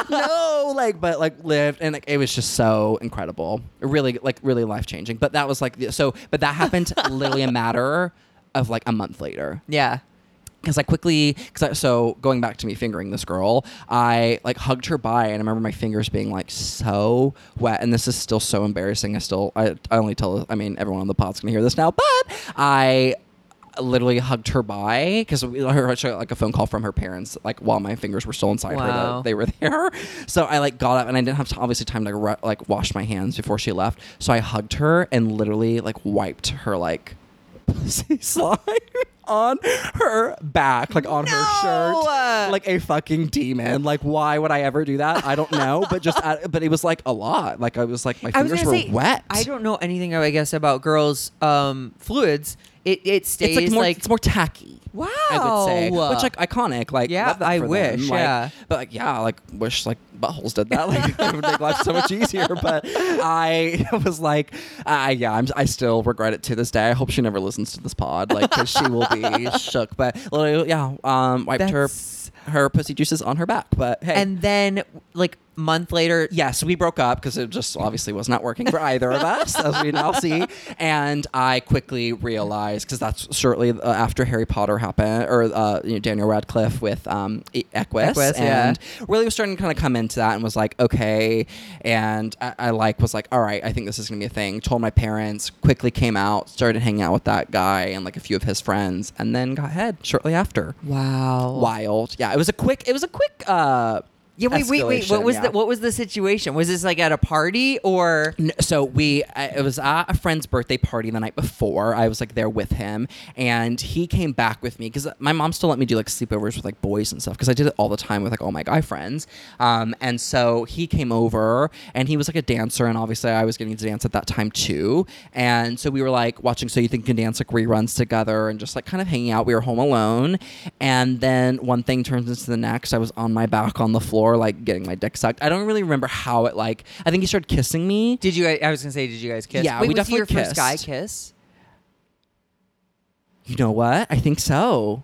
[laughs] no, like, but like lived, and like it was just so incredible, really, like really life changing. But that was like so, but that happened literally a matter of like a month later Yeah. Because I quickly because I, so going back to me fingering this girl, I like hugged her by, and I remember my fingers being like so wet, and this is still so embarrassing. I still I, I only tell I mean everyone on the pod's gonna hear this now, but I literally hugged her by because we I got like a phone call from her parents like while my fingers were still inside her Wow. that they were [laughs] there so i like got up and i didn't have to, obviously time to ru- like wash my hands before she left so i hugged her and literally like wiped her like [laughs] pussy slime on her back like on her shirt like a fucking demon. Like why would i ever do that? I don't know. [laughs] But just uh, but it was like a lot. Like i was like my fingers were say, wet. I don't know anything, I guess, about girls' um, fluids. It it stays it's like more like it's more tacky. Wow. I would say, which like iconic, like Yeah, I them, wish, like- yeah. but like yeah, like wish like buttholes did that, like [laughs] it would make life so much easier. But I [laughs] was like, uh, yeah, I'm, I still regret it to this day. I hope she never listens to this pod, like because she will be [laughs] shook. But literally, yeah, um, wiped That's- her her pussy juices on her back. But hey, and then like month later. Yes, we broke up because it just obviously was not working for either of us, as we now see. And I quickly realized because that's shortly uh, after Harry Potter happened, or uh, you know, Daniel Radcliffe with um, Equus, Equus, yeah. and really was starting to kind of come into that and was like, okay. And I, I like was like, all right, I think this is gonna be a thing. Told my parents, quickly came out, started hanging out with that guy and like a few of his friends, and then got head shortly after. Wow. Wild, yeah. It was a quick. It was a quick. uh Yeah, wait, wait, wait. What was yeah. the what was the situation? Was this like at a party or? N- So we, I- it was at a friend's birthday party the night before. I was like there with him, and he came back with me because my mom still let me do like sleepovers with like boys and stuff because I did it all the time with like all my guy friends. Um, and so he came over, and he was like a dancer, and obviously I was getting to dance at that time too. And so we were like watching So You Think You Can Dance like reruns together, and just like kind of hanging out. We were home alone, and then one thing turns into the next. I was on my back on the floor, like getting my dick sucked. I don't really remember how it like. I think he started kissing me. Did you? guys- I was gonna say, did you guys kiss? Yeah, Wait, we was he your definitely first guy kiss? You know what? I think so.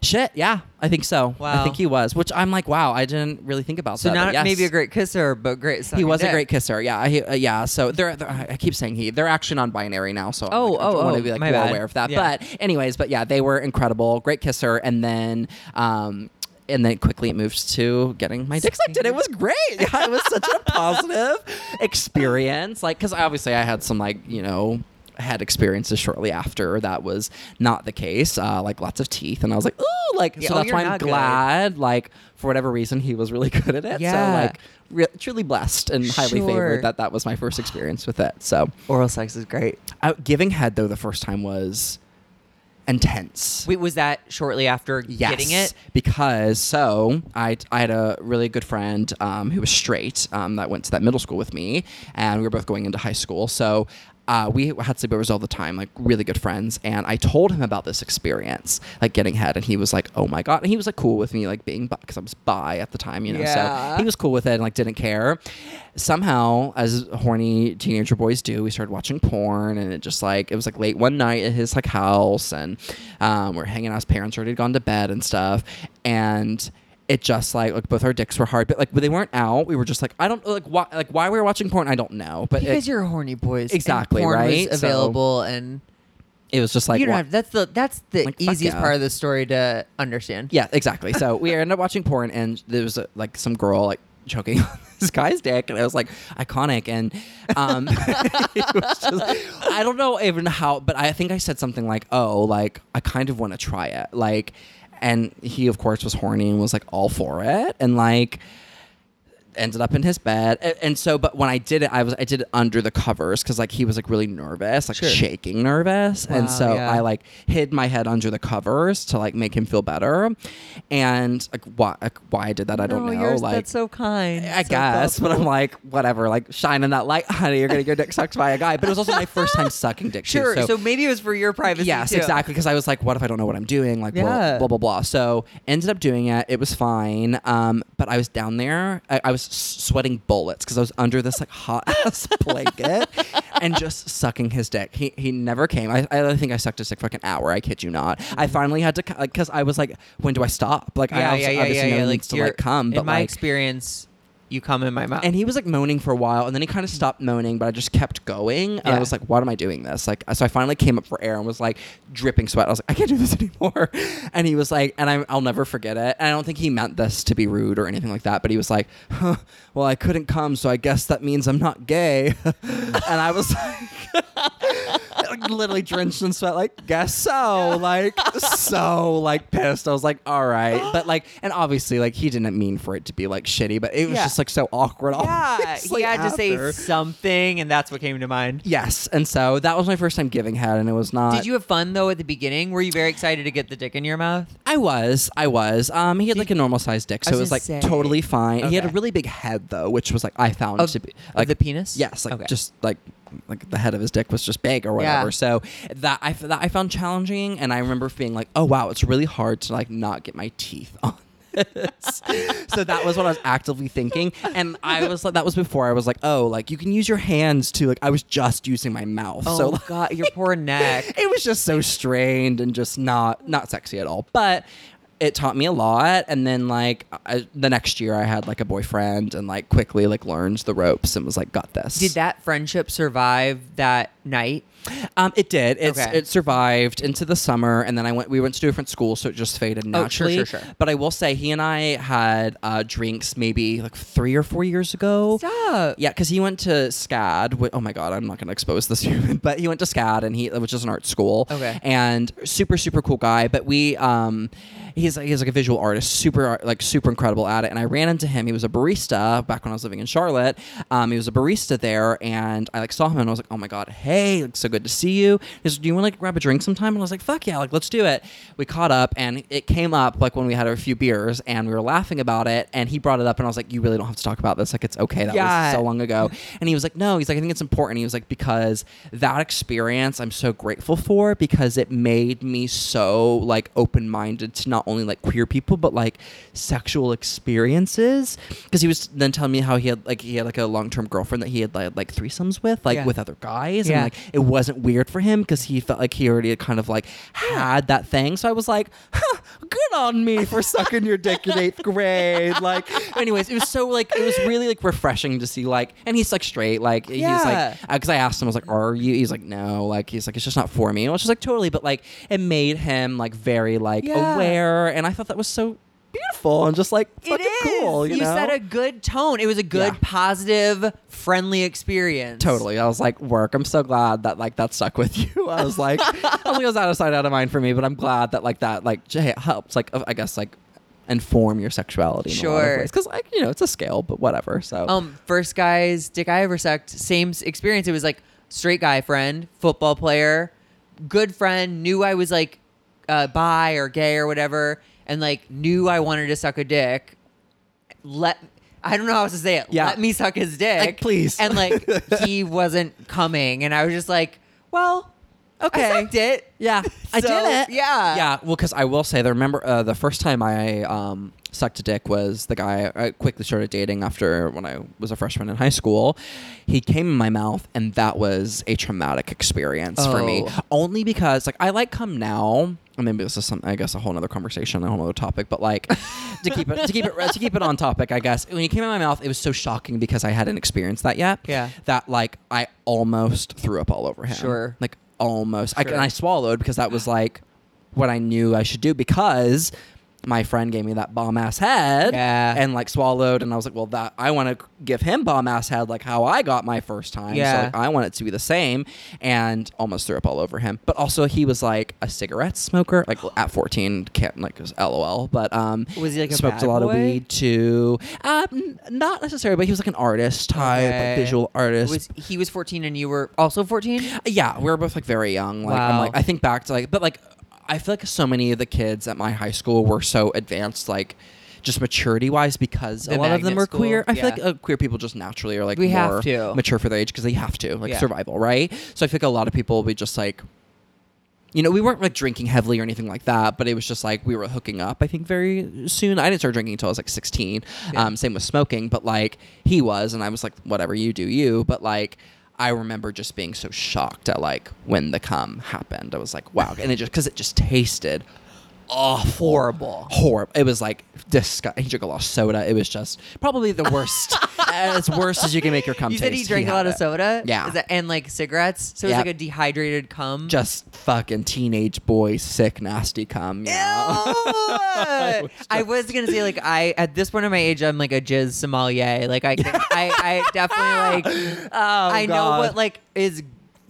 Shit, yeah, I think so. Wow. I think he was, which I'm like, wow, I didn't really think about So that. but not yes. maybe a great kisser, but great. He was a great kisser. Yeah, I, uh, yeah. So they're, they're, I keep saying he. They're actually non-binary now. So Oh, I oh, want oh, to be like more bad. aware of that. Yeah. But anyways, but yeah, they were incredible, great kisser, and then. um and then quickly it moves to getting my dick sucked, and it was great. [laughs] Yeah, it was such a positive experience. Like, because obviously I had some like you know had experiences shortly after that was not the case. Uh, like lots of teeth, and I was like, ooh, like Yeah, so oh, that's why I'm good. glad. Like for whatever reason, he was really [laughs] good at it. Yeah. So like re- truly blessed and highly Sure. favored that that was my first experience with it. So Oral sex is great. uh, giving head though the first time was intense. Wait, was that shortly after Yes, getting it? because so I I had a really good friend um, who was straight um, that went to that middle school with me, and we were both going into high school. So. Uh, we had sleepovers all the time, like really good friends, and I told him about this experience, like getting head, and he was like, "Oh my god!" And he was like cool with me, like being bi, because I was bi at the time, you know. Yeah. So he was cool with it and like didn't care. Somehow, as horny teenager boys do, we started watching porn, and it just like it was like late one night at his like house, and um, we're hanging out. His parents already gone to bed and stuff, and it just like like both our dicks were hard, but like but they weren't out. We were just like I don't like why like why we were watching porn. I don't know, but Because it, you're horny boys. Exactly, porn right? Was So- available and it was just like you don't have. That's the that's the Like, easiest yeah. part of the story to understand. Yeah, exactly. So [laughs] we ended up watching porn, and there was a, like some girl like choking [laughs] on this guy's dick, and it was like iconic. And um, [laughs] it was just, I don't know even how, but I think I said something like, "Oh, like I kind of want to try it," like, and he of course was horny and was like all for it, and like ended up in his bed and, and so but when i did it i was i did it under the covers because like he was like really nervous like Sure. shaking nervous and so yeah. i like hid my head under the covers to like make him feel better and like why like, why i did that i don't No, know yours- like that's so kind. I So guess, but I'm like, whatever, like shining that light, [laughs] honey. You're gonna get your dick sucked by a guy. But it was also my first time sucking dick. too, sure. so, So, maybe it was for your privacy. yes, too. exactly. Because I was like, what if I don't know what I'm doing? Like, Yeah. blah, blah blah blah. So ended up doing it. It was fine. Um, but I was down there. I, I was sweating bullets because I was under this like hot [laughs] ass blanket and just sucking his dick. He he never came. I I think I sucked his dick for like an hour. I kid you not. I mm-hmm. finally had to like because I was like, when do I stop? Like, I Yeah, obviously, yeah, yeah, obviously yeah, yeah. he Like needs to like come. But in my like, experience, you come in my mouth. and he was like moaning for a while, and then he kind of mm. stopped moaning, but I just kept going. And I was like, "What am I doing this?" Like, so I finally came up for air and was like dripping sweat. I was like, "I can't do this [laughs] anymore." And he was like, and I, I'll never forget it. And I don't think he meant this to be rude or anything like that, but he was like, huh, "Well, I couldn't come, so I guess that means I'm not gay." [laughs] and I was like. [laughs] like, literally drenched in sweat, like, guess so. Like, so, like, pissed. I was like, all right. But, like, and obviously, like, he didn't mean for it to be, like, shitty, but it was Yeah. just, like, so awkward. yeah, he had to say after. something, and that's what came to mind. Yes. And so that was my first time giving head, and it was not. Did you have fun though at the beginning? Were you very excited to get the dick in your mouth? I was. I was. Um, he had like a normal sized dick, I so was it was like gonna say. totally fine. He had a Okay. really big head though, which was like I found Of- to be of like the penis? Yes, like Okay. just like like the head of his dick was just big or Yeah. whatever. So that I that I found challenging, and I remember being like, oh wow, it's really hard to like not get my teeth [laughs] on. so that was what I was actively thinking, and I was like, that was before I was like, oh, like you can use your hands to like. I was just using my mouth, Oh so like, God, your poor neck. [laughs] it was just so strained and just not not sexy at all. But it taught me a lot and then like I, the next year i had like a boyfriend and like quickly like learned the ropes and was like got this Did that friendship survive that night? um it did it's Okay. it survived into the summer and then i went we went to different schools so it just faded naturally. Oh, sure, sure, sure. but i will say he and i had uh drinks maybe like three or four years ago Stop. yeah, because he went to SCAD. Oh my god, I'm not going to expose this [laughs] human, but he went to SCAD, and he which is an art school. Okay. And super super cool guy. But we um, he's he's like a visual artist, super like super incredible at it. And I ran into him. He was a barista back when I was living in Charlotte. Um, he was a barista there, and I like saw him, and I was like, oh my god, hey, like, so good to see you. He's like, do you want to like grab a drink sometime? And I was like, fuck yeah, like let's do it. We caught up, and it came up like when we had a few beers, and we were laughing about it, and he brought it up, and I was like, you really don't have to talk about this. Like it's okay. That Yeah. was so long ago. And he was like, no, he's like, I think it's important. He was like, because that experience I'm so grateful for because it made me so like open minded to not only like queer people, but like sexual experiences. Because he was then telling me how he had like, he had like a long term girlfriend that he had like, like threesomes with, like Yeah. with other guys. Yeah. And like, it wasn't weird for him because he felt like he already had kind of like had that thing. So I was like, huh, good on me for [laughs] sucking your dick in eighth grade. Like, anyways, it was so like, it was really like refreshing to see like, and he's like straight, like, he's like, because I asked him, I was like, "Are you?" He's like, "No." Like, he's like, "It's just not for me." And I was just like, "Totally," but like, it made him like very like Yeah. aware, and I thought that was so beautiful and just like fucking is. cool. You, know? set a good tone. It was a good, Yeah. positive, friendly experience. Totally. I was like, work. I'm so glad that like that stuck with [laughs] you. I was like, [laughs] I was like, it was out of sight, out of mind for me, but I'm glad that like that like j- helps. Like, I guess like inform your sexuality. Sure. Because like you know it's a scale, but whatever. So Um, first guy's dick I ever sucked, same s- experience. It was like straight guy friend, football player, good friend, knew I was like uh, bi or gay or whatever, and like knew I wanted to suck a dick. Let I don't know how else to say it. Yeah. Let me suck his dick, Like, please. And like [laughs] he wasn't coming, and I was just like, well, Okay. I sucked it. Yeah, [laughs] I did it. yeah. yeah. Well, because I will say, that remember uh, the first time I um, sucked a dick was the guy I quickly started dating after when I was a freshman in high school. He came in my mouth, and that was a traumatic experience for me. Oh. Only because, like, I like come now. And Maybe this is some, I guess, a whole other conversation, a whole other topic. But like, to keep it, to keep it, to keep it on topic, I guess. When he came in my mouth, it was so shocking because I hadn't experienced that yet. Yeah. That like I almost threw up all over him. Sure. Like almost. I, Sure. and I swallowed because that was like what I knew I should do because my friend gave me that bomb ass head Yeah. and like swallowed and I was like, well, that I want to give him bomb ass head like how I got my first time. Yeah. So like, I want it to be the same and almost threw up all over him. But also he was like a cigarette smoker, like at 14, can't like was LOL. But um, Was he like a smoked bad a lot boy? of weed too. Uh, n- not necessarily, but he was like an artist type, Okay. like visual artist. Was he was 14 and you were also 14? Yeah, we were both like very young. Like I'm Wow. like I think back to like but like I feel like so many of the kids at my high school were so advanced like just maturity wise because The a lot of them were school, queer. I feel like uh, queer people just naturally are like We have more to. mature for their age because they have to like Yeah. survival, right? So I feel like a lot of people will be just like you know, we weren't like drinking heavily or anything like that, but it was just like we were hooking up. I think very soon. I didn't start drinking until I was like 16. Yeah. Um, same with smoking, but like he was, and I was like, whatever you do, you. But like, I remember just being so shocked at like when the cum happened. I was like, wow, and it just because it just tasted awful, Horrible. horrible. It was like disgusting. He drank a lot of soda. It was just probably the worst, [laughs] uh, as worst as you can make your cum You taste. said he drank a lot of it. soda? Yeah. That, and like cigarettes? So it was Yeah. like a dehydrated cum? Just fucking teenage boy, sick, nasty cum. You know? [laughs] I was gonna say like I at this point of my age I'm like a jizz sommelier like I can, I I definitely like [laughs] Oh, I know what like is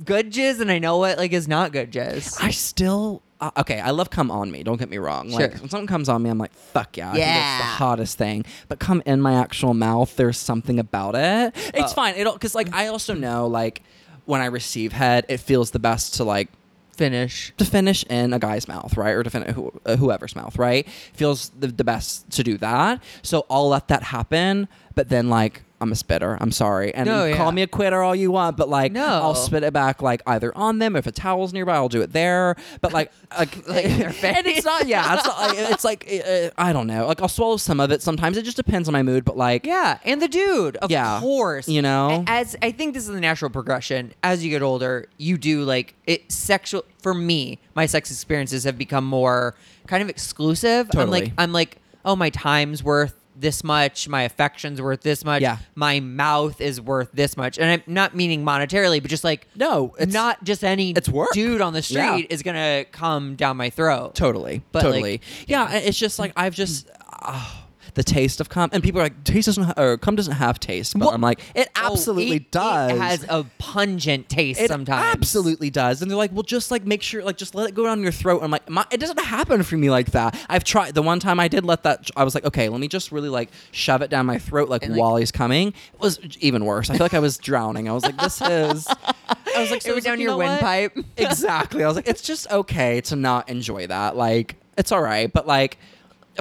good jizz and I know what like is not good jizz. I still uh, okay. I love come on me. Don't get me wrong. Like when something comes on me, I'm like, fuck yeah, I think it's Yeah. the hottest thing. But come in my actual mouth, there's something about it. It's Oh. fine. It'll because like I also know like when I receive head, it feels the best to like Finish. to finish in a guy's mouth, right, or to finish who, uh, whoever's mouth, right, feels the, the best to do that. So I'll let that happen, but then like I'm a spitter. I'm sorry. And No, you call me a quitter all you want, but like No. I'll spit it back like either on them if a towel's nearby, I'll do it there. But like, [laughs] like, Like [laughs] and it's not. Yeah, it's not. Like, it's like uh, I don't know. Like I'll swallow some of it sometimes. It just depends on my mood. But like, Yeah, and the dude, of Yeah, course. you know? As I think this is the natural progression. As you get older, you do like it. Sexual for me, my sex experiences have become more kind of exclusive. I'm like, Totally. I'm like, oh, my time's worth this much. My affection's worth this much. Yeah. my mouth is worth this much, and I'm not meaning monetarily, but just like No, it's- not just any it's work. dude on the street Yeah. is gonna come down my throat. Totally. But, like, totally. yeah, it's just like I've just ah, the taste of cum, and people are like, taste doesn't ha- or cum doesn't have taste, but Well, I'm like, it Oh, absolutely it- does. It has a pungent taste It sometimes. absolutely does, and they're like, "Well, just like make sure, like, just let it go down your throat." I'm like, My, "It doesn't happen for me like that." I've tried. The one time I did let that, I was like, "Okay, let me just really like shove it down my throat, like, like- while he's coming." It was even worse. I feel like I was drowning. I was like, "This is." I was like, [laughs] so It was down like, you your know what? windpipe. [laughs] exactly. I was like, it's just okay to not enjoy that. Like, it's all right, but like.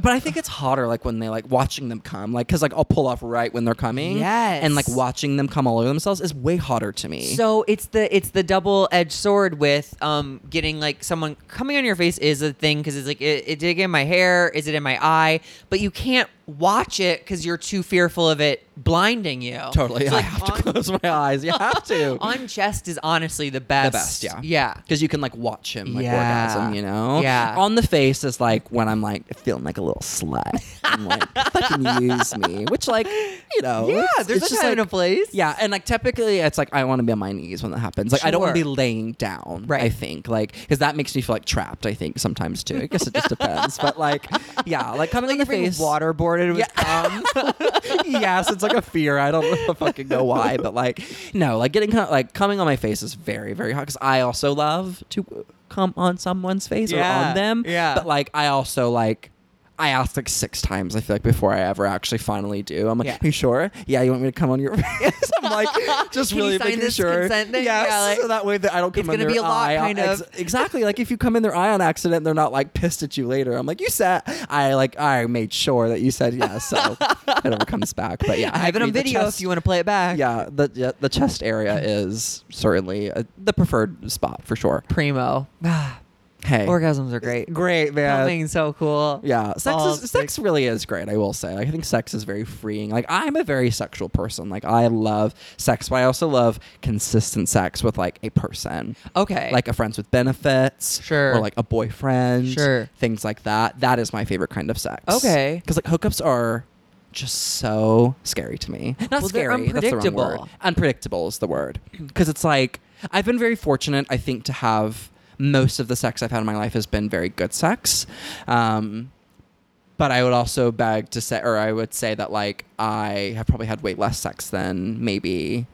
But I think it's hotter, like when they like watching them come, like because like I'll pull off right when they're coming, Yes. and like watching them come all over themselves is way hotter to me. So it's the it's the double edged sword with um getting like someone coming on your face is a thing because it's like it, it did it get in my hair is it in my eye but you can't watch it because you're too fearful of it blinding you Totally. So, I like, have on, to close my eyes. You have to. [laughs] on chest is honestly the best the best, yeah. yeah Because you can like watch him like Yeah. orgasm, you know? Yeah. On the face is like when I'm like feeling like a little slut. I'm like, [laughs] fucking use me. Which like, you know. yeah it's- there's it's a just time like, and a place Yeah, and like typically it's like I want to be on my knees when that happens. Like I don't want to be laying down. Right. I think like because that makes me feel like trapped. I think sometimes too. I guess it just [laughs] depends. But like, yeah, like coming in the face. face. Waterboarded with cum [laughs] yes, it's like a fear. I don't fucking know why, but like, no, like getting co- like coming on my face is very, very hot because I also love to come on someone's face or on them. yeah. but like I also like. I asked like six times. I feel like before I ever actually finally do. I'm like, Yeah. "Are you sure? Yeah, you want me to come on your [laughs] face?" I'm like, [laughs] just Can really making sure. consent thing? Yes, Yeah, like, so that way that I don't come it's in gonna their be a lot, eye kind of. ex- exactly. Like if you come in their eye on accident, they're not like pissed at you later. I'm like, you said I like I made sure that you said yes, so [laughs] it never comes back. But yeah, I have it on video chest- if you want to play it back Yeah, the yeah, the chest area is certainly uh the preferred spot for sure. primo [sighs] Hey, orgasms are great great man. Coming so cool Yeah, sex Balls, is sex really is great. I will say. I think sex is very freeing. Like I'm a very sexual person. Like I love sex, but I also love consistent sex with like a person. okay Like a friends with benefits, Sure. or like a boyfriend, Sure. things like that. That is my favorite kind of sex. Okay. because like hookups are just so scary to me. Not Well, scary. That's the wrong word. unpredictable. Unpredictable is the word. Because it's like I've been very fortunate. I think to have most of the sex I've had in my life has been very good sex. Um, but I would also beg to say, or I would say that like I have probably had way less sex than maybe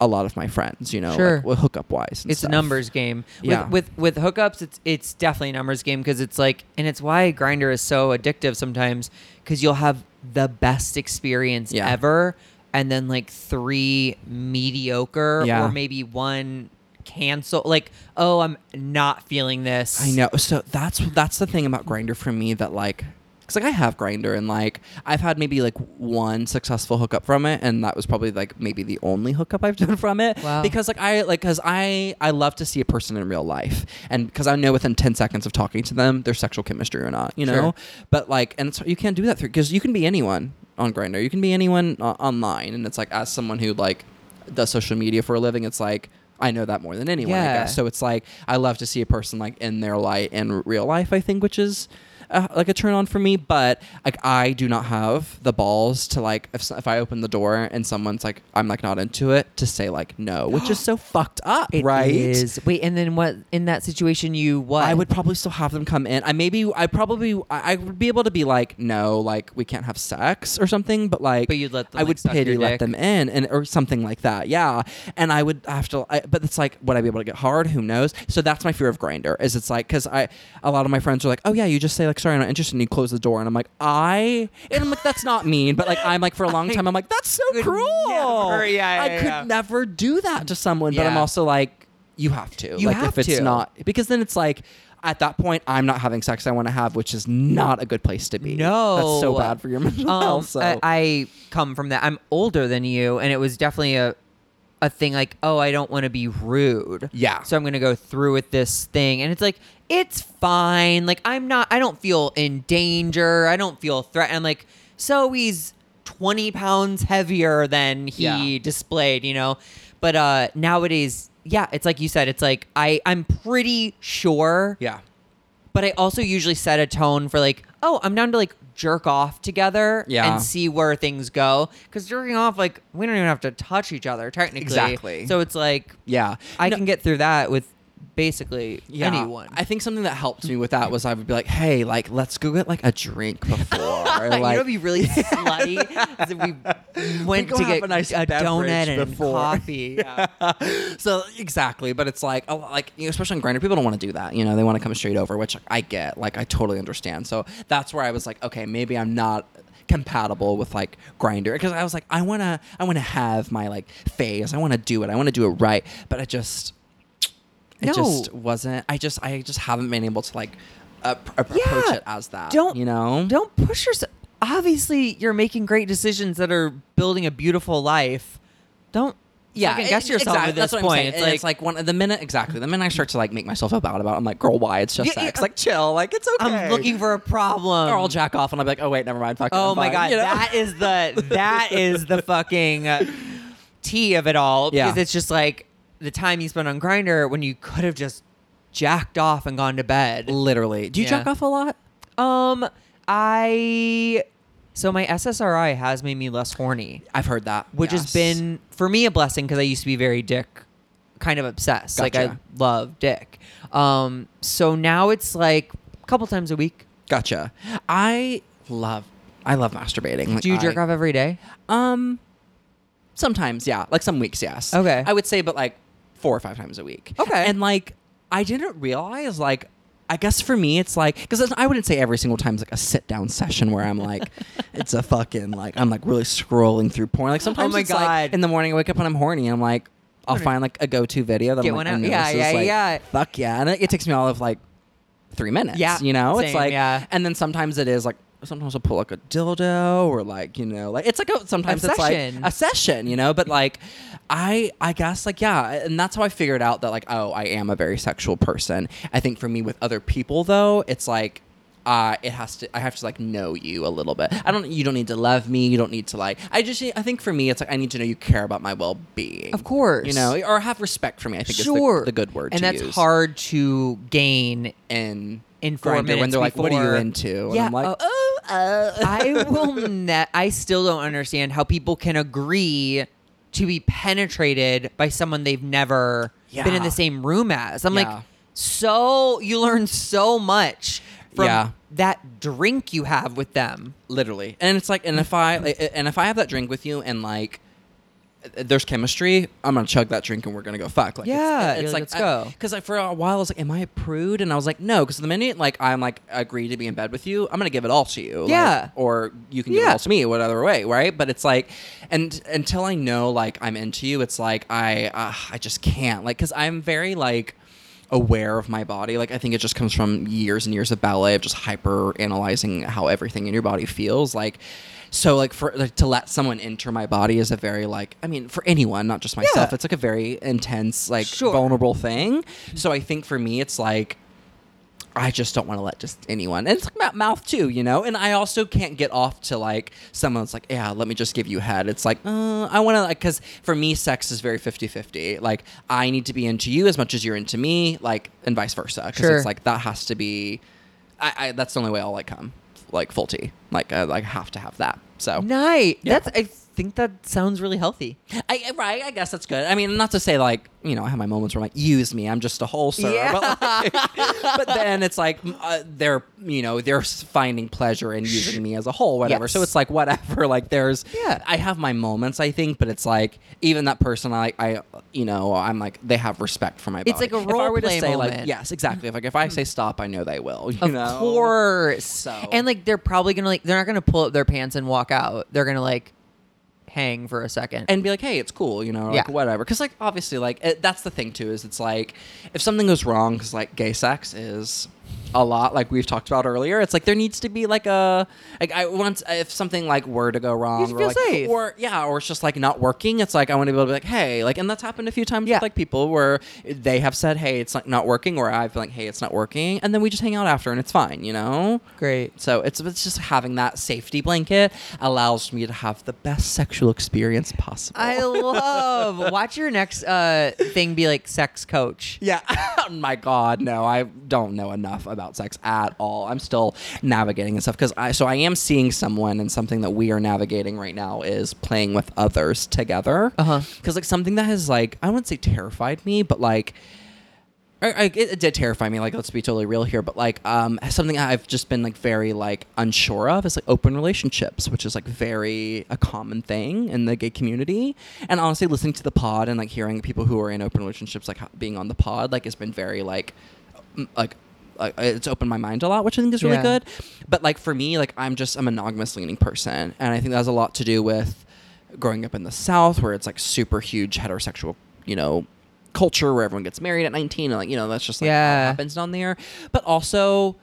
a lot of my friends. You know, Sure. like, hookup wise. it's a numbers game. With, Yeah. with with hookups, it's it's definitely a numbers game because it's like, and it's why Grindr is so addictive sometimes because you'll have the best experience Yeah. ever, and then like three mediocre, Yeah. or maybe one cancel. Like, oh, I'm not feeling this. I know. So that's that's the thing about Grindr for me that like. Cause like I have Grindr and like I've had maybe like one successful hookup from it and that was probably like maybe the only hookup I've [laughs] done from it. Wow. Because like I like cause I I love to see a person in real life and because I know within ten seconds of talking to them their sexual chemistry or not, you know. Sure. But like and it's, you can't do that through because you can be anyone on Grindr. You can be anyone uh, online and it's like as someone who like does social media for a living, it's like I know that more than anyone. I Yeah. guess. So it's like I love to see a person like in their light in real life. I think, which is uh, like a turn on for me. But like I do not have the balls to like if if I open the door and someone's like I'm like not into it to say like no, which is [gasps] so fucked up, It right? is. Wait, and then what? In that situation, you what? I would probably still have them come in. I maybe I probably I, I would be able to be like no, like we can't have sex or something, but like But you'd let them, I like, would suck pity let dick. them in and or something like that. Yeah, and I would have to. I, but it's like would I be able to get hard? Who knows? So that's my fear of grindr. Is it's like because I a lot of my friends are like, oh yeah, you just say like sorry, I'm not interested, and you close the door, and I'm like I and I'm like that's not mean, but like I'm like for a long time I'm like that's so cruel. never- yeah, I yeah, could yeah. never do that to someone, but I'm also like. you have to. You like have if it's to. not because then it's like at that point I'm not having sex I want to have, which is not a good place to be. No. that's so bad for your mental Um, health. So. I, I come from that. I'm older than you, and it was definitely a a thing like, oh, I don't want to be rude. Yeah. So I'm gonna go through with this thing, and it's like it's fine. Like I'm not. I don't feel in danger. I don't feel threatened. Like so he's 20 pounds heavier than he Yeah. displayed. You know, but uh nowadays. Yeah, it's like you said. It's like I I'm pretty sure yeah, but I also usually set a tone for like, oh, I'm down to like jerk off together Yeah. and see where things go. Because jerking off, like, we don't even have to touch each other technically. Exactly. So it's like yeah. I No, can get through that with basically yeah. anyone. I think something that helped me with that was I would be like, hey, like let's go get like a drink [laughs] before. or, you know, like, be really [laughs] slutty is if we went go to get a nice a donut and before. coffee. Yeah. [laughs] so exactly, but it's like, oh, like you know, especially on Grindr, people don't want to do that. You know, they want to come straight over, which I get. Like, I totally understand. So that's where I was like, okay, maybe I'm not compatible with like Grindr because I was like, I wanna, I wanna have my like phase. I want to do it. I want to do it right. But I just, it No. just wasn't. I just, I just haven't been able to like pr- approach Yeah. it as that. Don't you know? Don't push yourself. Obviously, you're making great decisions that are building a beautiful life. Don't yeah, second guess yourself exactly. at this That's point. It's like, it's like one the minute exactly the minute I start to like make myself feel bad about it, I'm like, girl, why? It's just Yeah, sex. yeah. Like, chill. Like, it's okay. I'm looking for a problem. or I'll jack off and I'll be like, oh wait, never mind. Fuck Oh I'm my fine, god, you know? that is the that is the [laughs] fucking uh, tea of it all. Yeah. Because it's just like the time you spent on Grindr when you could have just jacked off and gone to bed. literally. Do you Yeah. jack off a lot? Um, I so my SSRI has made me less horny, I've heard that, which has been for me a blessing because I used to be very dick kind of obsessed. Like I Gotcha. love dick. Um, so now it's like a couple times a week. gotcha. I love, I love masturbating. Like, Do you jerk I- off every day? Um, sometimes, yeah. Like some weeks, yes. Okay. I would say, but like four or five times a week. Okay. And like, I didn't realize like. I guess for me, it's like because I wouldn't say every single time is like a sit down session where I'm like, [laughs] it's a fucking like I'm like really scrolling through porn. Like sometimes Oh my it's like God. in the morning I wake up and I'm horny. and I'm like, I'll find like a go to video that get I'm one like, out. Yeah, yeah, like, yeah. Fuck yeah, and it, it takes me all of like three minutes. Yeah, you know, it's like yeah. and then sometimes it is like sometimes I'll pull like a dildo or like you know like it's like a, sometimes it's session. like a session, you know. But like I I guess like yeah, and that's how I figured out that like oh I am a very sexual person. I think for me with other people though, it's like. Uh, it has to. I have to like know you a little bit. I don't. You don't need to love me. You don't need to like. I just. I think for me, it's like I need to know you care about my well being. Of course. You know, or have respect for me. I think sure, is the, the good word. and that's use. hard to gain. in in four Grindr when minutes they're like, "What are before- you into?" And Yeah, I'm like, uh, "Oh, uh." I will. [laughs] Ne- I still don't understand how people can agree to be penetrated by someone they've never been in the same room as. I'm Yeah. like, so you learn so much from Yeah. that drink you have with them. literally and it's like and if i like, and if i have that drink with you and like there's chemistry i'm gonna chug that drink and we're gonna go fuck like Yeah, it's, it's like, like "Let's go." because like for a while i was like am i a prude and i was like no because the minute like i'm like agree to be in bed with you i'm gonna give it all to you like, Yeah. or you can give it all to me whatever way right but it's like and until i know like i'm into you it's like i uh, i just can't like because i'm very like aware of my body. Like I think it just comes from years and years of ballet of just hyper analyzing how everything in your body feels. Like so like for like to let someone enter my body is a very like I mean for anyone, not just myself, Yeah. it's like a very intense, like Sure. vulnerable thing. So I think for me it's like I just don't want to let just anyone. And it's like mou- mouth too, you know? And I also can't get off to like someone's like, yeah, let me just give you head. It's like, uh, I want to, like, because for me, sex is very 50 50. Like, I need to be into you as much as you're into me, like, and vice versa. Because Sure. it's like, that has to be, I, I, that's the only way I'll like come, like, full T. Like, I like have to have that. So, Nice. Yeah. That's. I think that sounds really healthy. I, right, I guess that's good. I mean, not to say like you know, I have my moments where I'm like, use me, I'm just a whole sir. Yeah. But, like, [laughs] but then it's like uh, they're you know they're finding pleasure in using me as a hole, whatever. So it's like whatever. [laughs] Like there's Yeah. I have my moments, I think, but it's like even that person, I I you know, I'm like they have respect for my body. It's like a If I were to role-play say like yes, exactly. If like if I say stop, I know they will. You Of know? course. So- And like they're probably gonna like they're not gonna pull up their pants and walk out. They're gonna like hang for a second. and be like, hey, it's cool, you know, like Yeah. whatever. Because like obviously, like it, that's the thing too is it's like if something goes wrong, because like gay sex is a lot, like we've talked about earlier. It's like there needs to be like a like I once if something like were to go wrong, or feel like or yeah, or it's just like not working. It's like I want to be able to be like, hey, like, and that's happened a few times Yeah. with like people where they have said, hey, it's like not working, or I've been like, hey, it's not working, and then we just hang out after and it's fine, you know. Great. So it's it's just having that safety blanket allows me to have the best sexual experience possible. I love. [laughs] Watch your next uh, thing be like sex coach. yeah. [laughs] oh my God, no, I don't know enough about sex at all. I'm still navigating and stuff because I so I am seeing someone and something that we are navigating right now is playing with others together. Uh-huh. Because like something that has like I wouldn't say terrified me, but like. I, I, it, it did terrify me. Like, let's be totally real here. But like, um, something I've just been like very like unsure of is like open relationships, which is like very a common thing in the gay community. And honestly, listening to the pod and like hearing people who are in open relationships like being on the pod like has been very like, m- like. Like it's opened my mind a lot, which I think is really Yeah. good. But like for me, like I'm just a monogamous leaning person, and I think that has a lot to do with growing up in the South, where it's like super huge heterosexual, you know, culture where everyone gets married at 19 and like you know that's just like Yeah. it happens down there but also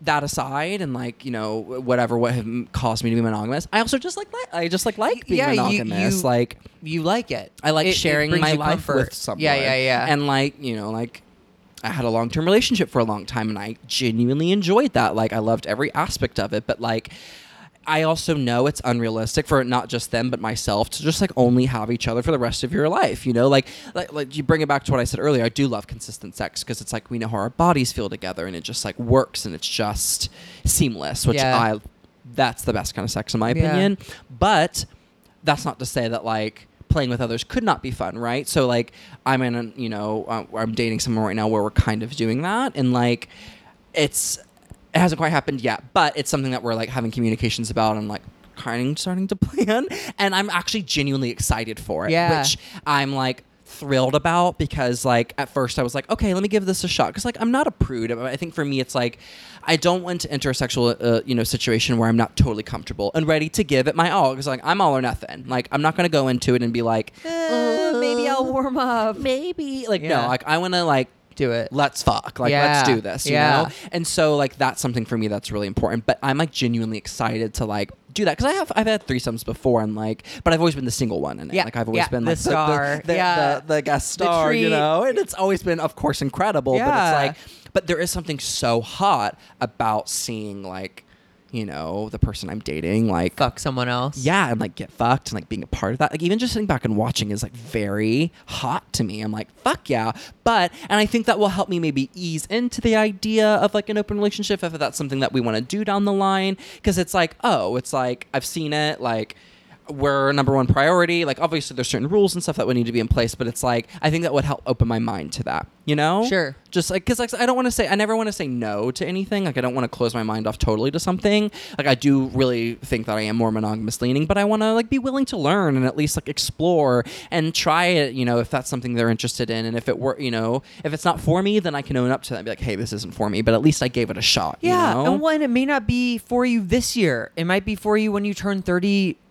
that aside and like you know whatever what have caused me to be monogamous i also just like li- i just like like being Yeah, monogamous you- like You like it. i like It- it sharing brings my life comfort. with someone Yeah, yeah, yeah. and like you know like I had a long-term relationship for a long time and I genuinely enjoyed that. Like I loved every aspect of it, but like I also know it's unrealistic for not just them but myself to just like only have each other for the rest of your life. You know, like like, like you bring it back to what I said earlier. I do love consistent sex because it's like we know how our bodies feel together and it just like works and it's just seamless, which Yeah. I that's the best kind of sex in my opinion. Yeah. opinion. But that's not to say that like playing with others could not be fun, right? So like I'm in, a, you know, uh, I'm dating someone right now where we're kind of doing that, and like it's it hasn't quite happened yet, but it's something that we're like having communications about and like kind of starting to [laughs] plan, and I'm actually genuinely excited for it, Yeah. which I'm like thrilled about because like at first I was like okay let me give this a shot because like I'm not a prude I think for me it's like I don't want to enter a sexual uh, you know situation where I'm not totally comfortable and ready to give it my all because like I'm all or nothing like I'm not gonna go into it and be like Uh, maybe I'll warm up. maybe like Yeah. no like I want to like Do it. let's fuck like Yeah. let's do this you Yeah. know and so like that's something for me that's really important but i'm like genuinely excited to like do that because i have i've had threesomes before and like but i've always been the single one in it Yeah. like i've always Yeah. been The like star. the, the, Yeah. the, the guest The star you know and it's always been of course incredible but Yeah. it's like but there is something so hot about seeing like you know the person i'm dating like Fuck someone else. yeah, and like get fucked and like being a part of that. Like even just sitting back and watching is like very hot to me. I'm like, fuck yeah. But and I think that will help me maybe ease into the idea of like an open relationship if that's something that we want to do down the line. Cause it's like, oh, it's like I've seen it, like we're number one priority. Like obviously there's certain rules and stuff that would need to be in place, but it's like I think that would help open my mind to that. You know? Sure. Just like because like I don't want to say I never want to say no to anything. Like I don't want to close my mind off totally to something. Like I do really think that I am more monogamous leaning, but I want to like be willing to learn and at least like explore and try it. You know, if that's something they're interested in, and if it were, you know, if it's not for me, then I can own up to that and be like, hey, this isn't for me. But at least I gave it a shot. you Yeah, know? and one, it may not be for you this year. It might be for you when you turn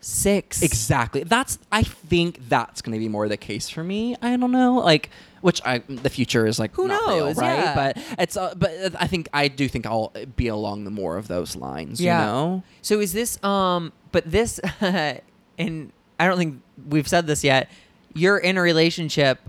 36. Exactly. That's I think that's going to be more the case for me. I don't know, like which I the future is like Who not real, knows? right? Yeah. But it's uh, but I think I do think I'll be along the more of those lines. Yeah. You know. So is this um but this [laughs] and I don't think we've said this yet. You're in a relationship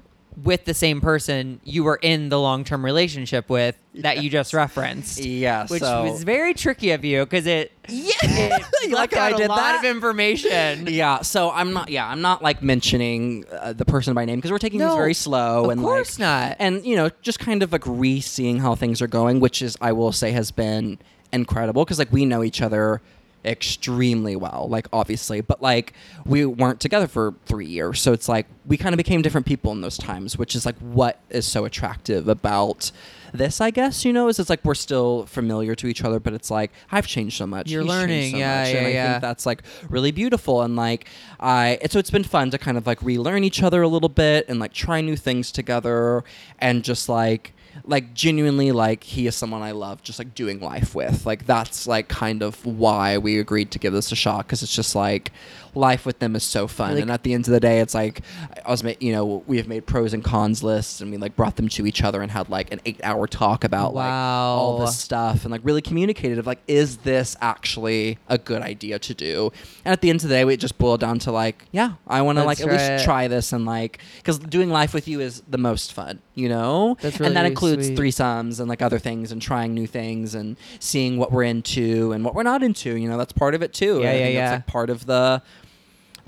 with the same person you were in the long-term relationship with that you just referenced. Yeah, Which so- was very tricky of you because it Yeah. it You [laughs] like I did a lot that? of information. Yeah, so I'm not. Yeah, I'm not like mentioning uh, the person by name because we're taking No, this very slow of and course like, not. and you know just kind of like re-seeing how things are going, which is I will say has been incredible because like we know each other extremely well, like obviously, but like we weren't together for three years, so it's like we kind of became different people in those times, which is like what is so attractive about this, I guess. You know, is it's like we're still familiar to each other, but it's like I've changed so much. You're he's learning, so yeah, much, yeah, and I yeah. think that's like really beautiful and like I so it's been fun to kind of like relearn each other a little bit and like try new things together and just like like genuinely like he is someone I love just like doing life with. Like that's like kind of why we agreed to give this a shot because it's just like life with them is so fun. Like- and at the end of the day, it's like I was, ma- you know, we have made pros and cons lists and we like brought them to each other and had like an eight hour talk about like all this stuff and like really communicated of like is this actually a good idea to do? And at the end of the day, we just boiled down to like yeah, I want to like at least try this and like because doing life with you is the most fun, you know. That's and that includes sweet. threesomes and like other things and trying new things and seeing what we're into and what we're not into. You know, that's part of it too. Yeah, I yeah, yeah. That's like part of the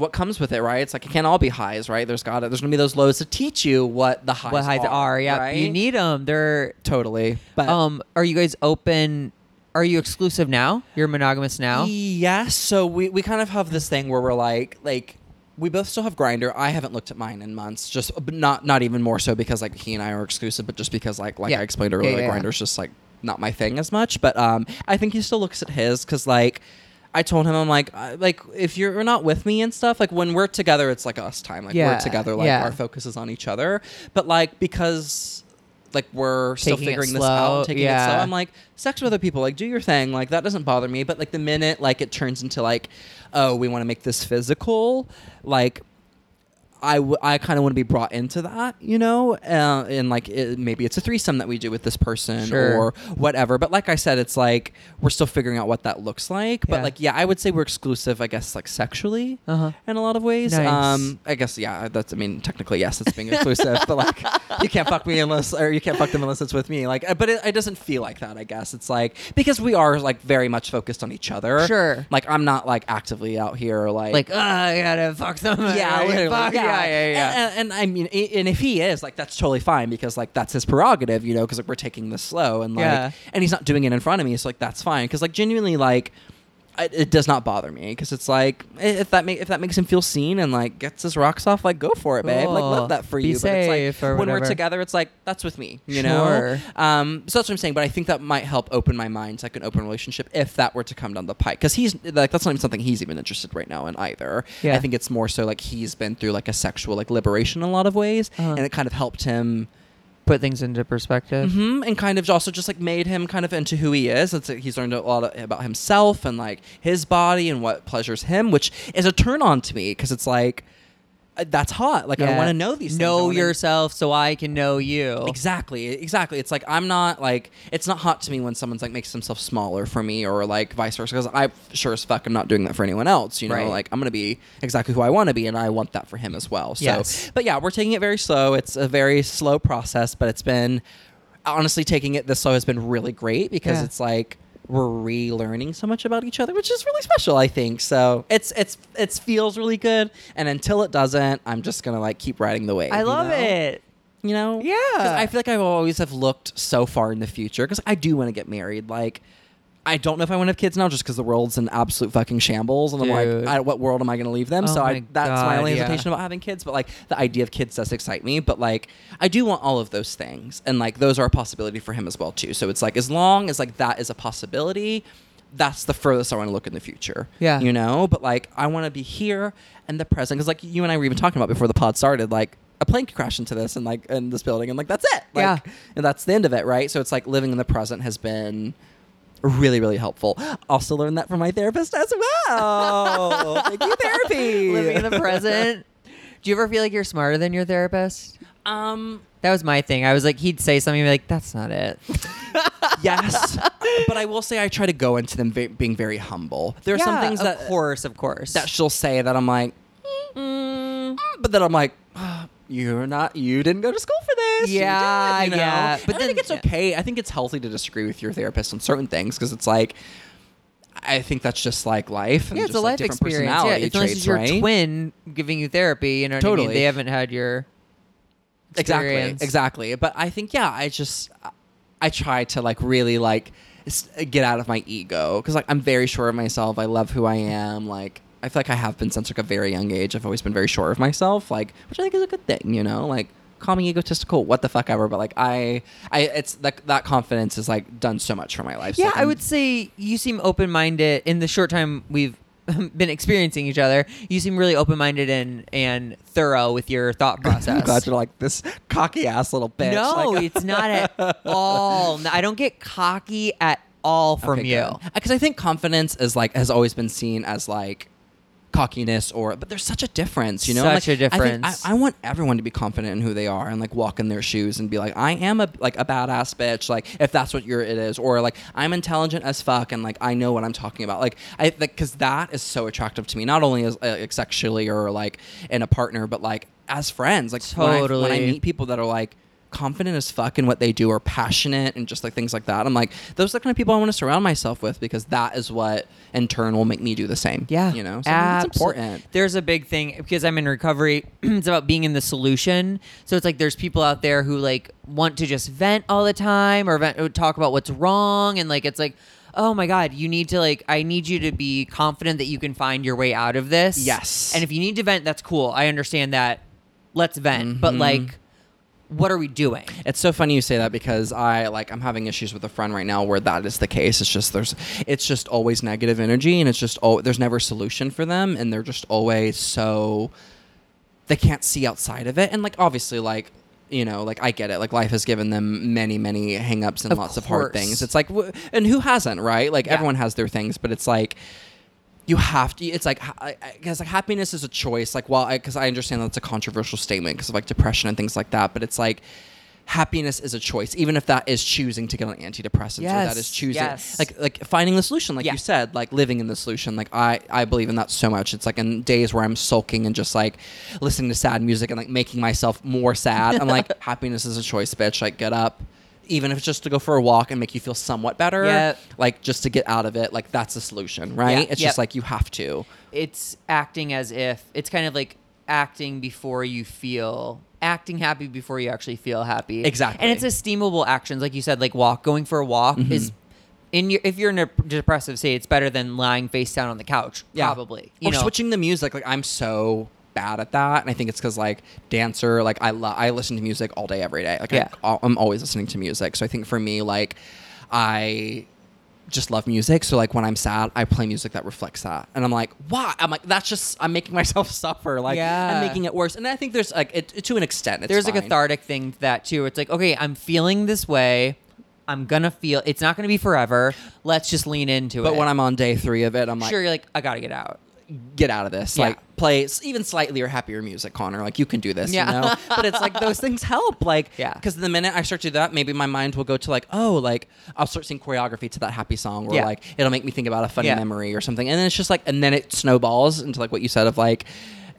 what comes with it, right? It's like it can't all be highs, right? There's got to there's gonna be those lows to teach you what the highs what highs are? Yeah, right? you need them. They're totally. But um. Are you guys open? Are you exclusive now? You're monogamous now. Yes. So we, we kind of have this thing where we're like like we both still have Grindr. I haven't looked at mine in months. Just but not not even more so because like he and I are exclusive, but just because like like Yeah. I explained earlier, yeah, like yeah. Grindr's just like not my thing as much. But um, I think he still looks at his because like. I told him I'm like uh, like if you're not with me and stuff like when we're together it's like us time like Yeah, we're together like yeah. our focus is on each other but like because like we're still Taking it figuring this slow, out taking it slow yeah. I'm like sex with other people like do your thing like that doesn't bother me but like the minute like it turns into like oh we want to make this physical like I, w- I kind of want to be brought into that, you know, uh, and like it, maybe it's a threesome that we do with this person Sure. or whatever. But like I said, it's like we're still figuring out what that looks like. But Yeah. like, yeah, I would say we're exclusive, I guess, like sexually Uh-huh. in a lot of ways. Nice. Um, I guess, yeah, that's, I mean, technically, yes, it's being exclusive, but like you can't fuck me unless, or you can't fuck them unless it's with me. Like, uh, but it, it doesn't feel like that, I guess. It's like, because we are like very much focused on each other. Sure. Like, I'm not like actively out here like, Like, ah, I gotta fuck them. yeah, [laughs] literally, Fuck, yeah, yeah, yeah, yeah. And, and, and I mean, and if he is like, that's totally fine because like that's his prerogative, you know, because like, we're taking this slow and like, Yeah. and he's not doing it in front of me, so like that's fine because like genuinely like. I, it does not bother me because it's like if that make if that makes him feel seen and like gets his rocks off, like go for it, babe. Like love that for Be you. but it's like when we're together, it's like that's with me, you Sure. know. Um, so that's what I'm saying. But I think that might help open my mind to like an open relationship if that were to come down the pike. Because he's like that's not even something he's even interested right now in either. Yeah. I think it's more so like he's been through like a sexual like liberation in a lot of ways, Uh-huh. and it kind of helped him. Put things into perspective. hmm and kind of also just like made him kind of into who he is. It's he's learned a lot about himself and like his body and what pleasures him, which is a turn on to me because it's like Uh, that's hot. Like I Yeah. want to know these. things. I Know wanna- yourself so I can know you. Exactly, exactly. It's like I'm not like it's not hot to me when someone's like makes themselves smaller for me or like vice versa because I sure as fuck I'm not doing that for anyone else. You know, Right. like I'm gonna be exactly who I want to be and I want that for him as well. So, Yes. but yeah, we're taking it very slow. It's a very slow process, but it's been honestly taking it this slow has been really great because Yeah. it's like we're relearning so much about each other, which is really special, I think. So it's it's it feels really good, and until it doesn't, I'm just gonna like keep riding the wave. I you love know? it. you know, Yeah. i feel like i always have looked so far in the future because i do want to get married like I don't know if I want to have kids now, just because the world's in absolute fucking shambles, and I'm Dude. like, I, what world am I going to leave them? Oh so I, my that's my God, only yeah. hesitation about having kids. But like, the idea of kids does excite me. But like, I do want all of those things, and like, those are a possibility for him as well too. So it's like, as long as like that is a possibility, that's the furthest I want to look in the future. Yeah. you know. But like, I want to be here and the present, because like you and I were even talking about before the pod started, like. A plane could crash into this and like in this building and like that's it. Like, Yeah. and that's the end of it, right? So it's like living in the present has been really, really helpful. Also learned that from my therapist as well. [laughs] Thank you, therapy. Living in the present. Do you ever feel like you're smarter than your therapist? Um, That was my thing. I was like, he'd say something, like, that's not it. [laughs] yes, but I will say I try to go into them ve- being very humble. There are some Yeah, things of that course, of course. that she'll say that I'm like, mm, but then I'm like. "Ah, You're not. You didn't go to school for this. Yeah, did," you know? yeah. But But I think it's okay. I think it's healthy to disagree with your therapist on certain things because it's like, I think that's just like life. And yeah, it's just a like life different experience. Yeah, it's traits, it's your right? twin giving you therapy. You know what I Totally. mean? They haven't had your exactly experience. exactly but i think yeah i just i try to like really like get out of my ego because like i'm very sure of myself i love who i am like i feel like i have been since like a very young age i've always been very sure of myself like which i think is a good thing you know like call me egotistical what the fuck ever but like i i it's that that confidence has like done so much for my life Yeah, like, I would say you seem open minded in the short time we've [laughs] been experiencing each other, you seem really open minded and and thorough with your thought [laughs] I'm process. glad you're like this cocky ass little bitch. no, Like- it's [laughs] not at all. I don't get cocky at all from you. because uh, I think confidence is like has always been seen as like cockiness or but there's such a difference you know? Such like, a I, think difference. I, I want everyone to be confident in who they are and like walk in their shoes and be like I am a like a badass bitch like if that's what you're it is or like I'm intelligent as fuck and like I know what I'm talking about. Like I like because that is so attractive to me not only as uh, like, sexually or like in a partner but like as friends. Like when I- when I meet people that are like confident as fuck in what they do or passionate and just like things like that. I'm like, those are the kind of people I want to surround myself with because that is what in turn will make me do the same. Yeah, You know? So it's important. There's a big thing because I'm in recovery. [clears throat] it's about being in the solution. So it's like there's people out there who like want to just vent all the time or vent, or talk about what's wrong, and like it's like. Oh my God, you need to like, I need you to be confident that you can find your way out of this. Yes. And if you need to vent, that's cool. I understand that. Let's vent. But Mhm. like, what are we doing? It's so funny you say that because I like I'm having issues with a friend right now where that is the case. It's just there's it's just always negative energy and it's just oh there's never a solution for them and they're just always so they can't see outside of it and like obviously like you know like I get it like life has given them many many hangups and Of lots of hard things. It's like and who hasn't right? Like Yeah. everyone has their things, but it's like you have to it's like because like happiness is a choice like well because I, understand that's a controversial statement because of like depression and things like that but it's like happiness is a choice even if that is choosing to get on antidepressants or that is choosing yes. like like finding the solution like Yeah. you said like living in the solution like i i believe in that so much it's like in days where i'm sulking and just like listening to sad music and like making myself more sad i'm like [laughs] happiness is a choice bitch like get up even if it's just to go for a walk and make you feel somewhat better Yep. like just to get out of it like that's the solution right Yeah, it's yep. just like you have to it's acting as if it's kind of like acting before you feel acting happy before you actually feel happy Exactly. and it's esteemable actions like you said like walk going for a walk Mm-hmm. is in your if you're in a depressive state it's better than lying face down on the couch yeah. probably you or know switching the music like i'm so bad at that and i think it's because like dancer like i lo- i listen to music all day every day. Like Yeah. I, i'm always listening to music. So i think for me like i just love music. So like when i'm sad i play music that reflects that. And i'm like why? I'm like that's just i'm making [laughs] myself suffer. Like Yeah. i'm making it worse. And i think there's like it, to an extent it's there's a cathartic thing to that too. It's like okay i'm feeling this way. I'm gonna feel it's not gonna be forever. Let's just lean into it. but when i'm on day three of it i'm like sure you're like i gotta get out get out of this. Yeah. Like play even slightly or happier music, Connor. Like you can do this, Yeah. you know. but it's like those [laughs] things help. Like Yeah. because the minute I start to do that, maybe my mind will go to like, oh, like I'll start seeing choreography to that happy song, or Yeah. like it'll make me think about a funny memory or something. And then it's just like, and then it snowballs into like what you said of like.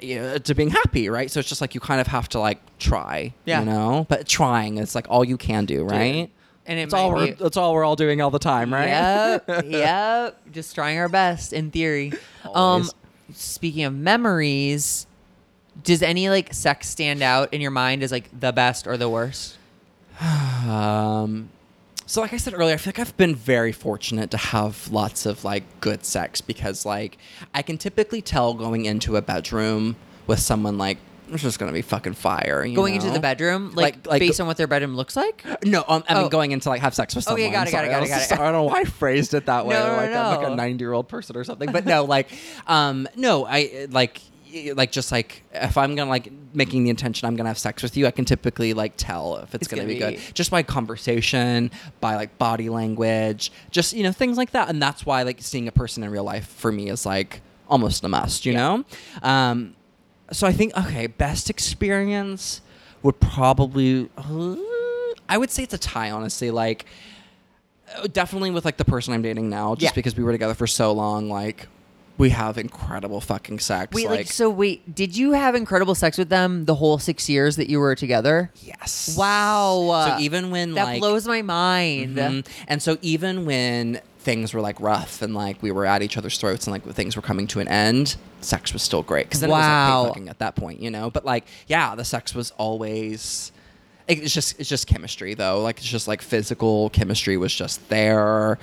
You know, to being happy, right? So it's just like you kind of have to like try, Yeah. you know. But trying is like all you can do, right? and it That's all we're that's all we're all doing all the time, right? Yep, [laughs] yep. Just trying our best in theory. Um, Always. Speaking of memories, does any like sex stand out in your mind as like the best or the worst? Um, so like I said earlier, I feel like I've been very fortunate to have lots of like good sex because like I can typically tell going into a bedroom with someone like it's just gonna be fucking fire. you Going into know? the bedroom, like, Like- like based on what their bedroom looks like. No, um, I mean Oh. going into like have sex with someone. Okay, got it, got it, Sorry, got I it, was got it. just- I don't know why I phrased it that way. No, no, like I'm like no. a 90 year old person or something. But no, [laughs] like, um, no, I like. y- Like just like if I'm gonna like making the intention I'm gonna have sex with you, I can typically like tell if it's, It's gonna, gonna be, good just by conversation, by like body language, just you know things like that. And that's why like seeing a person in real life for me is like almost a must. You know, um, so I think okay, best experience would probably uh, I would say it's a tie honestly like uh, definitely with like the person I'm dating now just Yeah. because we were together for so long like we have incredible fucking sex Wait, like, so wait, did you have incredible sex with them the whole six years that you were together? yes Wow. so even when that like blows my mind. Mhm. And so even when things were like rough and like we were at each other's throats and like things were coming to an end, sex was still great because then it was Wow. like fucking at that point, you know. But like, yeah, the sex was always. It's just it's just chemistry though. Like it's just like physical chemistry was just there,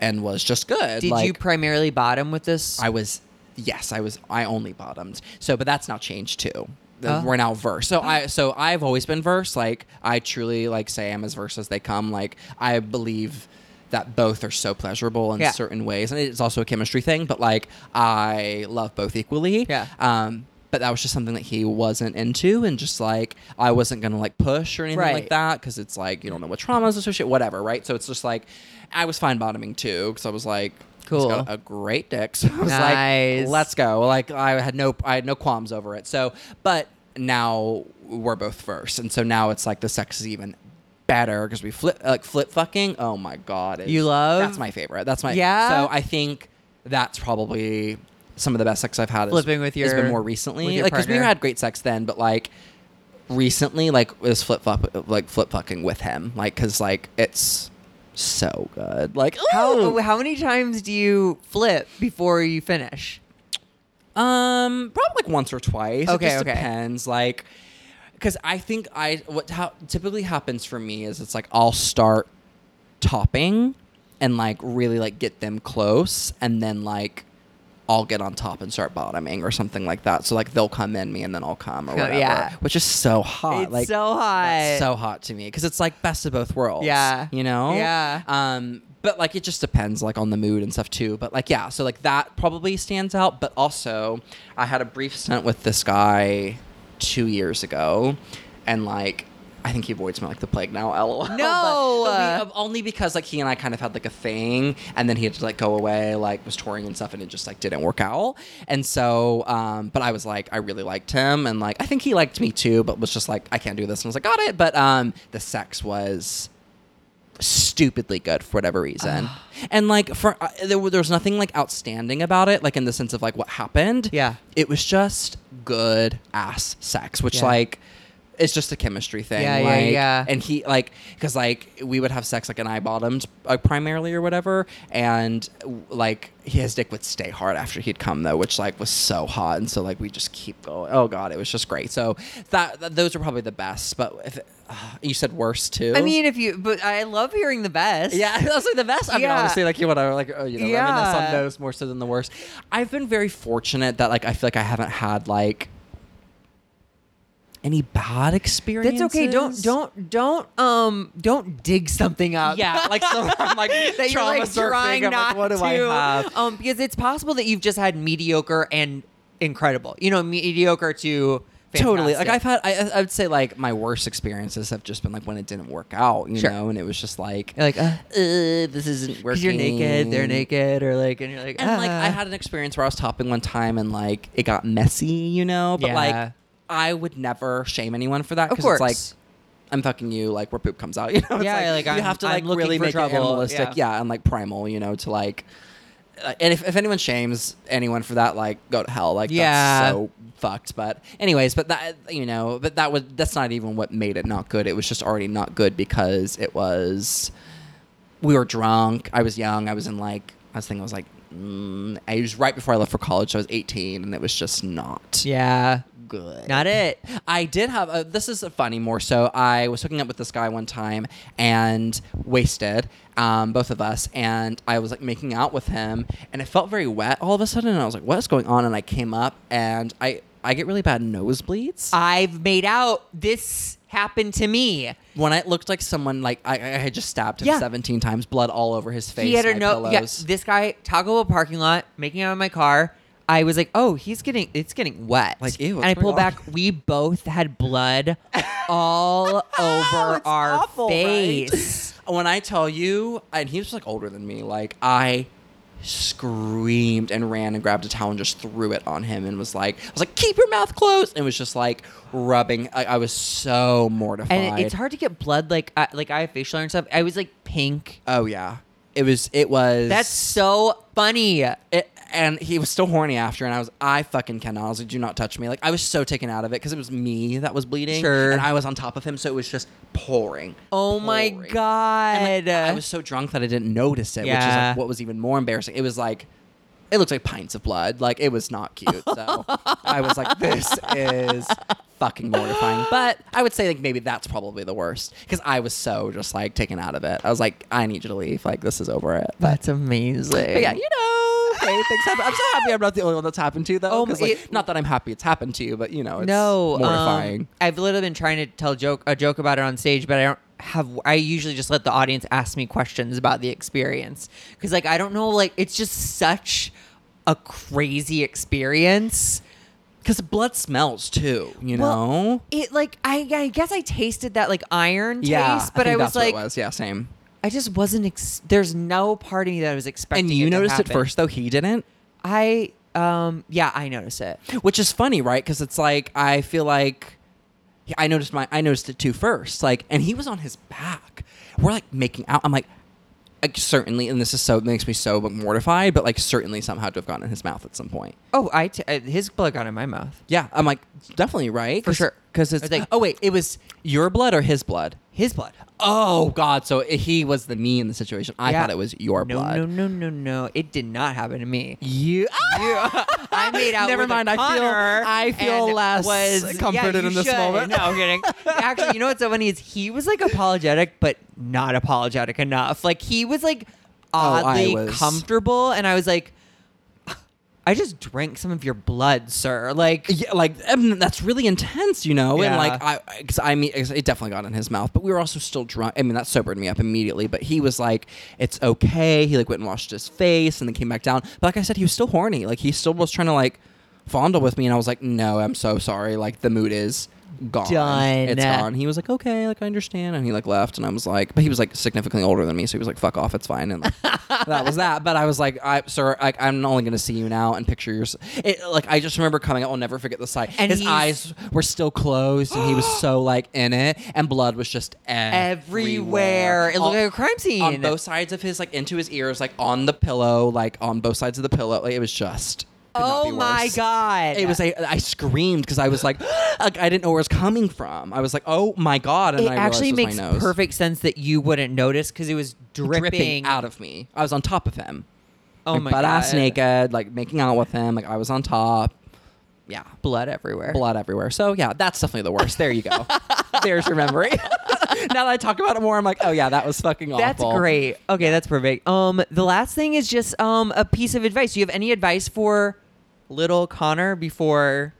and was just good. Did like, you primarily bottom with this? I was, yes, I was. I only bottomed. So, but that's now changed too. Oh. We're now verse. So oh. I, so I've always been verse. Like I truly like say I'm as verse as they come. Like I believe that both are so pleasurable in Yeah. certain ways, and it's also a chemistry thing. But like, I love both equally. Yeah. Um, but that was just something that he wasn't into, and just like I wasn't gonna like push or anything Right. like that because it's like you don't know what traumas associated, whatever, right? So it's just like I was fine bottoming too because I was like. he's Cool. got a great dick. [laughs] So I was Nice. like, let's go. Like I had no I had no qualms over it. So but now we're both verse. And so now it's like the sex is even better because we flip like flip fucking. Oh my god. it's- You love? That's my favorite. That's my Yeah? So I think that's probably some of the best sex I've had. is- Flipping with has your- been more with recently. your Like because we partner. had great sex then, but like recently like is flip fuck like flip fucking with him like because like it's so good like How ooh. how many times do you flip before you finish? Um, probably like once or twice. Okay, it just okay. depends. Like, because I think I what how typically happens for me is it's like I'll start topping and like really like get them close, and then like I'll get on top and start bottoming or something like that. So like they'll come in me and then I'll come or whatever. yeah. which is so hot. It's like so hot. that's so hot to me because it's like best of both worlds. Yeah. you know. Yeah. Um, but like it just depends like on the mood and stuff too. But like yeah, so like that probably stands out. But also, I had a brief stint with this guy two years ago, and like. I think he avoids me like the plague now. [laughs] LOL. No. but we- only because like he and I kind of had like a thing, and then he had to like go away, like was touring and stuff, and it just like didn't work out. And so, um, but I was like, I really liked him, and like I think he liked me too, but was just like, I can't do this, and I was like, got it. But um, the sex was stupidly good for whatever reason. [sighs] and like for uh, there, there was nothing like outstanding about it, like in the sense of like what happened. Yeah. it was just good ass sex, which Yeah. like. It's just a chemistry thing. Yeah, yeah, like, yeah. And he like because like we would have sex like an eye bottomed like uh, primarily or whatever, and like his dick would stay hard after he'd come though, which like was so hot, and so like we just keep going. Oh god, it was just great. So that, that those are probably the best. But if it, you said worse too, I mean, if you, but I love hearing the best. yeah, [laughs] that's like the best. I mean, Yeah. obviously, like you want to like oh, you know, mean, that's on those more so than the worst. I've been very fortunate that like I feel like I haven't had like any bad experiences. That's okay. Don't don't don't um don't dig something up. Yeah, [laughs] like so I'm like [laughs] that you're trauma like surfing. trying I'm not like, what do to. I have? Um, because it's possible that you've just had mediocre and incredible. You know, mediocre to Totally. Like. I've had, I, I would say like my worst experiences have just been like when it didn't work out, you Sure. know, and it was just like, You're like, uh, uh, this isn't [laughs] working. you're naked, they're naked, or like, and you're like, And like I "Ah." had an experience where I was topping one time and like it got messy, you know. But Yeah. like I would never shame anyone for that Of because it's like. I'm fucking you like where poop comes out, [laughs] you know. It's Yeah, like, you I'm- have to I'm like looking really for make trouble, it animalistic, yeah. yeah. and like primal, you know, to like. uh, And if, if anyone shames anyone for that, like go to hell. Like Yeah. that's so fucked. But anyways, but that you know, but that was that's not even what made it not good. It was just already not good because it was we were drunk. I was young. I was in like I was thinking I was like mm, I was right before I left for college. So I was 18, and it was just not yeah, good. not it. I did have a, this is funny more so. I was hooking up with this guy one time and wasted, um, both of us, and I was like making out with him, and it felt very wet all of a sudden, and I was like, "What's going on?" And I came up, and I I get really bad nosebleeds I've made out. This happened to me. when I looked like someone like I, I had just stabbed him Yeah. 17 times, blood all over his face. he had a my no. Yeah, pillows. this guy Taco Bell parking lot making out in my car. I was like, oh, he's getting it's getting wet. Like, ew, and I pulled back. We both had blood [laughs] all oh, over It's our awful, right? face. [laughs] when I tell you, and he was like older than me, like I screamed and ran and grabbed a towel and just threw it on him and was like, I was like, keep your mouth closed, and it was just like rubbing. I, I was so mortified. And it's hard to get blood. Like, I, like I have facial hair and stuff. I was like pink. Oh yeah, it was. It was. That's so funny. It, and he was still horny after, and I was, I fucking cannot. I was like, do not touch me. Like, I was so taken out of it because it was me that was bleeding. Sure. And I was on top of him, so it was just pouring. Oh my pouring. god. And, like, I was so drunk that I didn't notice it, which is Yeah. like what was even more embarrassing. It was like, it looked like pints of blood. Like, it was not cute. So [laughs] I was like, this is fucking mortifying. But I would say, like, maybe that's probably the worst because I was so just like taken out of it. I was like, I need you to leave. Like, this is over it. But That's amazing. but yeah, you know, hey, things happen. I'm so happy I'm not the only one that's happened to you though. Oh, like, it- not that I'm happy it's happened to you, but you know, it's no, um, mortifying. I've literally been trying to tell joke a joke about it on stage, but I don't. have I usually just let the audience ask me questions about the experience because like I don't know like it's just such a crazy experience. Because blood smells too, you Well, know? It like I I guess I tasted that like iron yeah. taste, but I, I, was like it was. Yeah, same. I just wasn't. Ex- there's no part of me that was expecting. And you it noticed it first, though. He didn't. I um yeah I noticed it. which is funny, right? Because it's like I feel like I noticed my I noticed it too first, like, and he was on his back. We're like making out. I'm like, like certainly, and this is so makes me so mortified, but like certainly somehow to have gotten in his mouth at some point. Oh, I t- uh, his blood got in my mouth. Yeah, I'm like definitely right For sure. because it's like- oh wait, it was your blood or his blood? His blood. Oh God, so eh, he was the me in the situation. I Yeah. thought it was your no, blood. No, no, no, no. It did not happen to me. You. I [laughs] made out. Never with a mind, I feel- Connor I feel and less was, comforted yeah, you in this should. moment. No, I'm kidding. [laughs] Actually, you know what's so funny is he was like apologetic, but not apologetic enough. Like he was like Oh, I oddly was- comfortable, and I was like, I just drank some of your blood, sir. Like, Yeah, like mean, that's really intense, you know. And like I, because I mean, it definitely got in his mouth, but we were also still drunk. I mean, that sobered me up immediately. But he was like, "It's okay." He like went and washed his face and then came back down. But like I said, he was still horny. Like he still was trying to like fondle with me, and I was like, "No, I'm so sorry. Like the mood is." Gone. Done. It's gone. He was like, okay, like I understand, and he like left, and I was like, but he was like significantly older than me, so he was like, fuck off, it's fine, and like, [laughs] that was that. But I was like, I, sir, like, I'm only gonna see you now and picture your. It, like I just remember coming. I'll never forget the sight. And His he's- eyes were still closed, and he was so like in it, and blood was just everywhere. It looked like a crime scene. on both sides of his, like into his ears, like on the pillow, like on both sides of the pillow. Like it was just. Oh my god! It was a, I screamed because I was like, [gasps] like I didn't know where it was coming from. I was like, oh my god! And It I actually it makes my nose. perfect sense that you wouldn't notice because it was dripping, dripping out of me. I was on top of him. Oh like, my butt ass naked, like making out with him. Like I was on top. Yeah, blood everywhere. blood everywhere. So yeah, that's definitely the worst. There you go. [laughs] There's your memory. [laughs] now that I talk about it more, I'm like, oh yeah, that was fucking awful. That's great. Okay, that's perfect. Um, the last thing is just um a piece of advice. Do you have any advice for little Connor before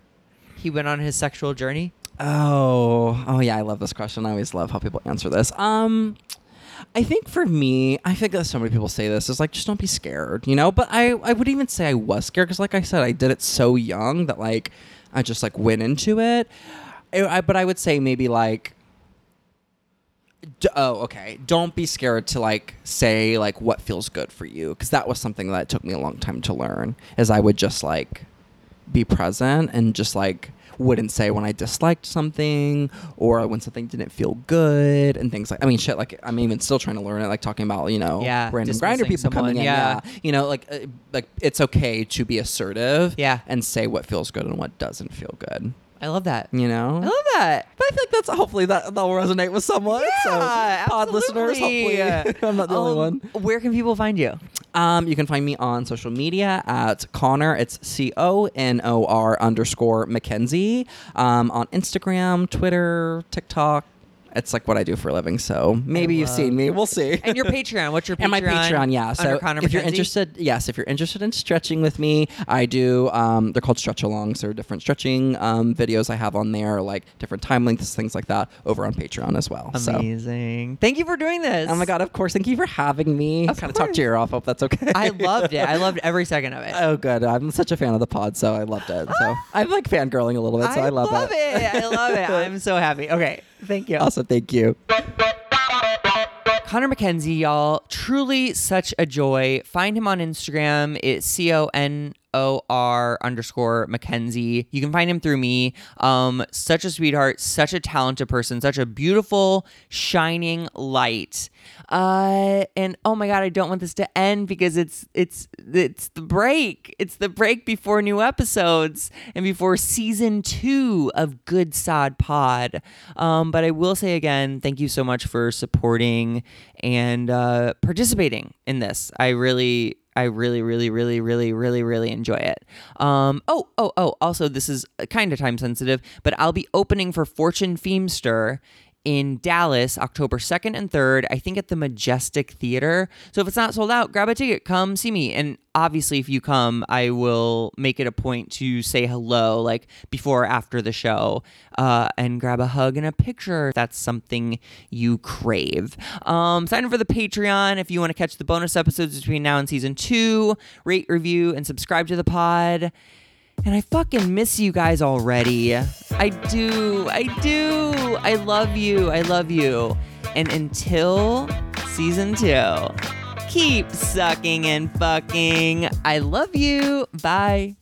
he went on his sexual journey? Oh, oh yeah, I love this question. I always love how people answer this. Um, I think for me, I think that so many people say this is like just don't be scared, you know. But I, I would even say I was scared because, like I said, I did it so young that like I just like went into it. I, I, but I would say maybe like. D- oh, okay. Don't be scared to like say like what feels good for you because that was something that took me a long time to learn. Is I would just like be present and just like wouldn't say when I disliked something or when something didn't feel good and things like I mean shit like I'm even still trying to learn it like talking about you know Yeah, random Grindr people coming in yeah. yeah you know like uh, like it's okay to be assertive Yeah. and say what feels good and what doesn't feel good I love that. you know I love that. but I think that's hopefully that that'll resonate with someone so pod listeners absolutely. hopefully [laughs] I'm not the only Um, one Where can people find you? um, you can find me on social media at Connor. It's C O N O R underscore Mackenzie. Um, on Instagram, Twitter, TikTok. It's like what I do for a living. So maybe you've seen me. We'll see. And your Patreon. What's your Patreon? [laughs] and my Patreon, yeah. So Connor if you're McKenzie? interested, yes, if you're interested in stretching with me, I do. Um, they're called stretch alongs. They're different stretching um, videos I have on there, like different time lengths, things like that, over on Patreon as well. So. Amazing. Thank you for doing this. Oh my god! Of course. Thank you for having me. Of kind of talked your ear off. Hope that's okay. I loved it. I [laughs] loved every second of it. Oh, good. I'm such a fan of the pod, so I loved it. So [gasps] I'm like fangirling a little bit, so I, love, it. I love it. [laughs] I'm so happy. Okay. Thank you. Also, thank you. Connor McKenzie, y'all, truly such a joy. Find him on Instagram. It's C O N O R underscore Mackenzie. You can find him through me. Um, such a sweetheart, such a talented person, such a beautiful, shining light. Uh, and oh my god, I don't want this to end because it's it's it's the break. It's the break before new episodes and before season two of Good Sod Pod. Um, but I will say again, thank you so much for supporting and uh, participating in this. I really. I really, really, really, really, really, really enjoy it. Um, oh, oh, oh. Also, this is kind of time sensitive, but I'll be opening for Fortune Feimster in Dallas, October 2nd and 3rd, I think at the Majestic Theater. So if it's not sold out, grab a ticket, come see me. And obviously, if you come, I will make it a point to say hello, like before or after the show, uh, and grab a hug and a picture if that's something you crave. Um, sign up for the Patreon if you want to catch the bonus episodes between now and season two. Rate, review, and subscribe to the pod. And I fucking miss you guys already. I do. I do. I love you. I love you. And until season two, keep sucking and fucking. I love you. Bye.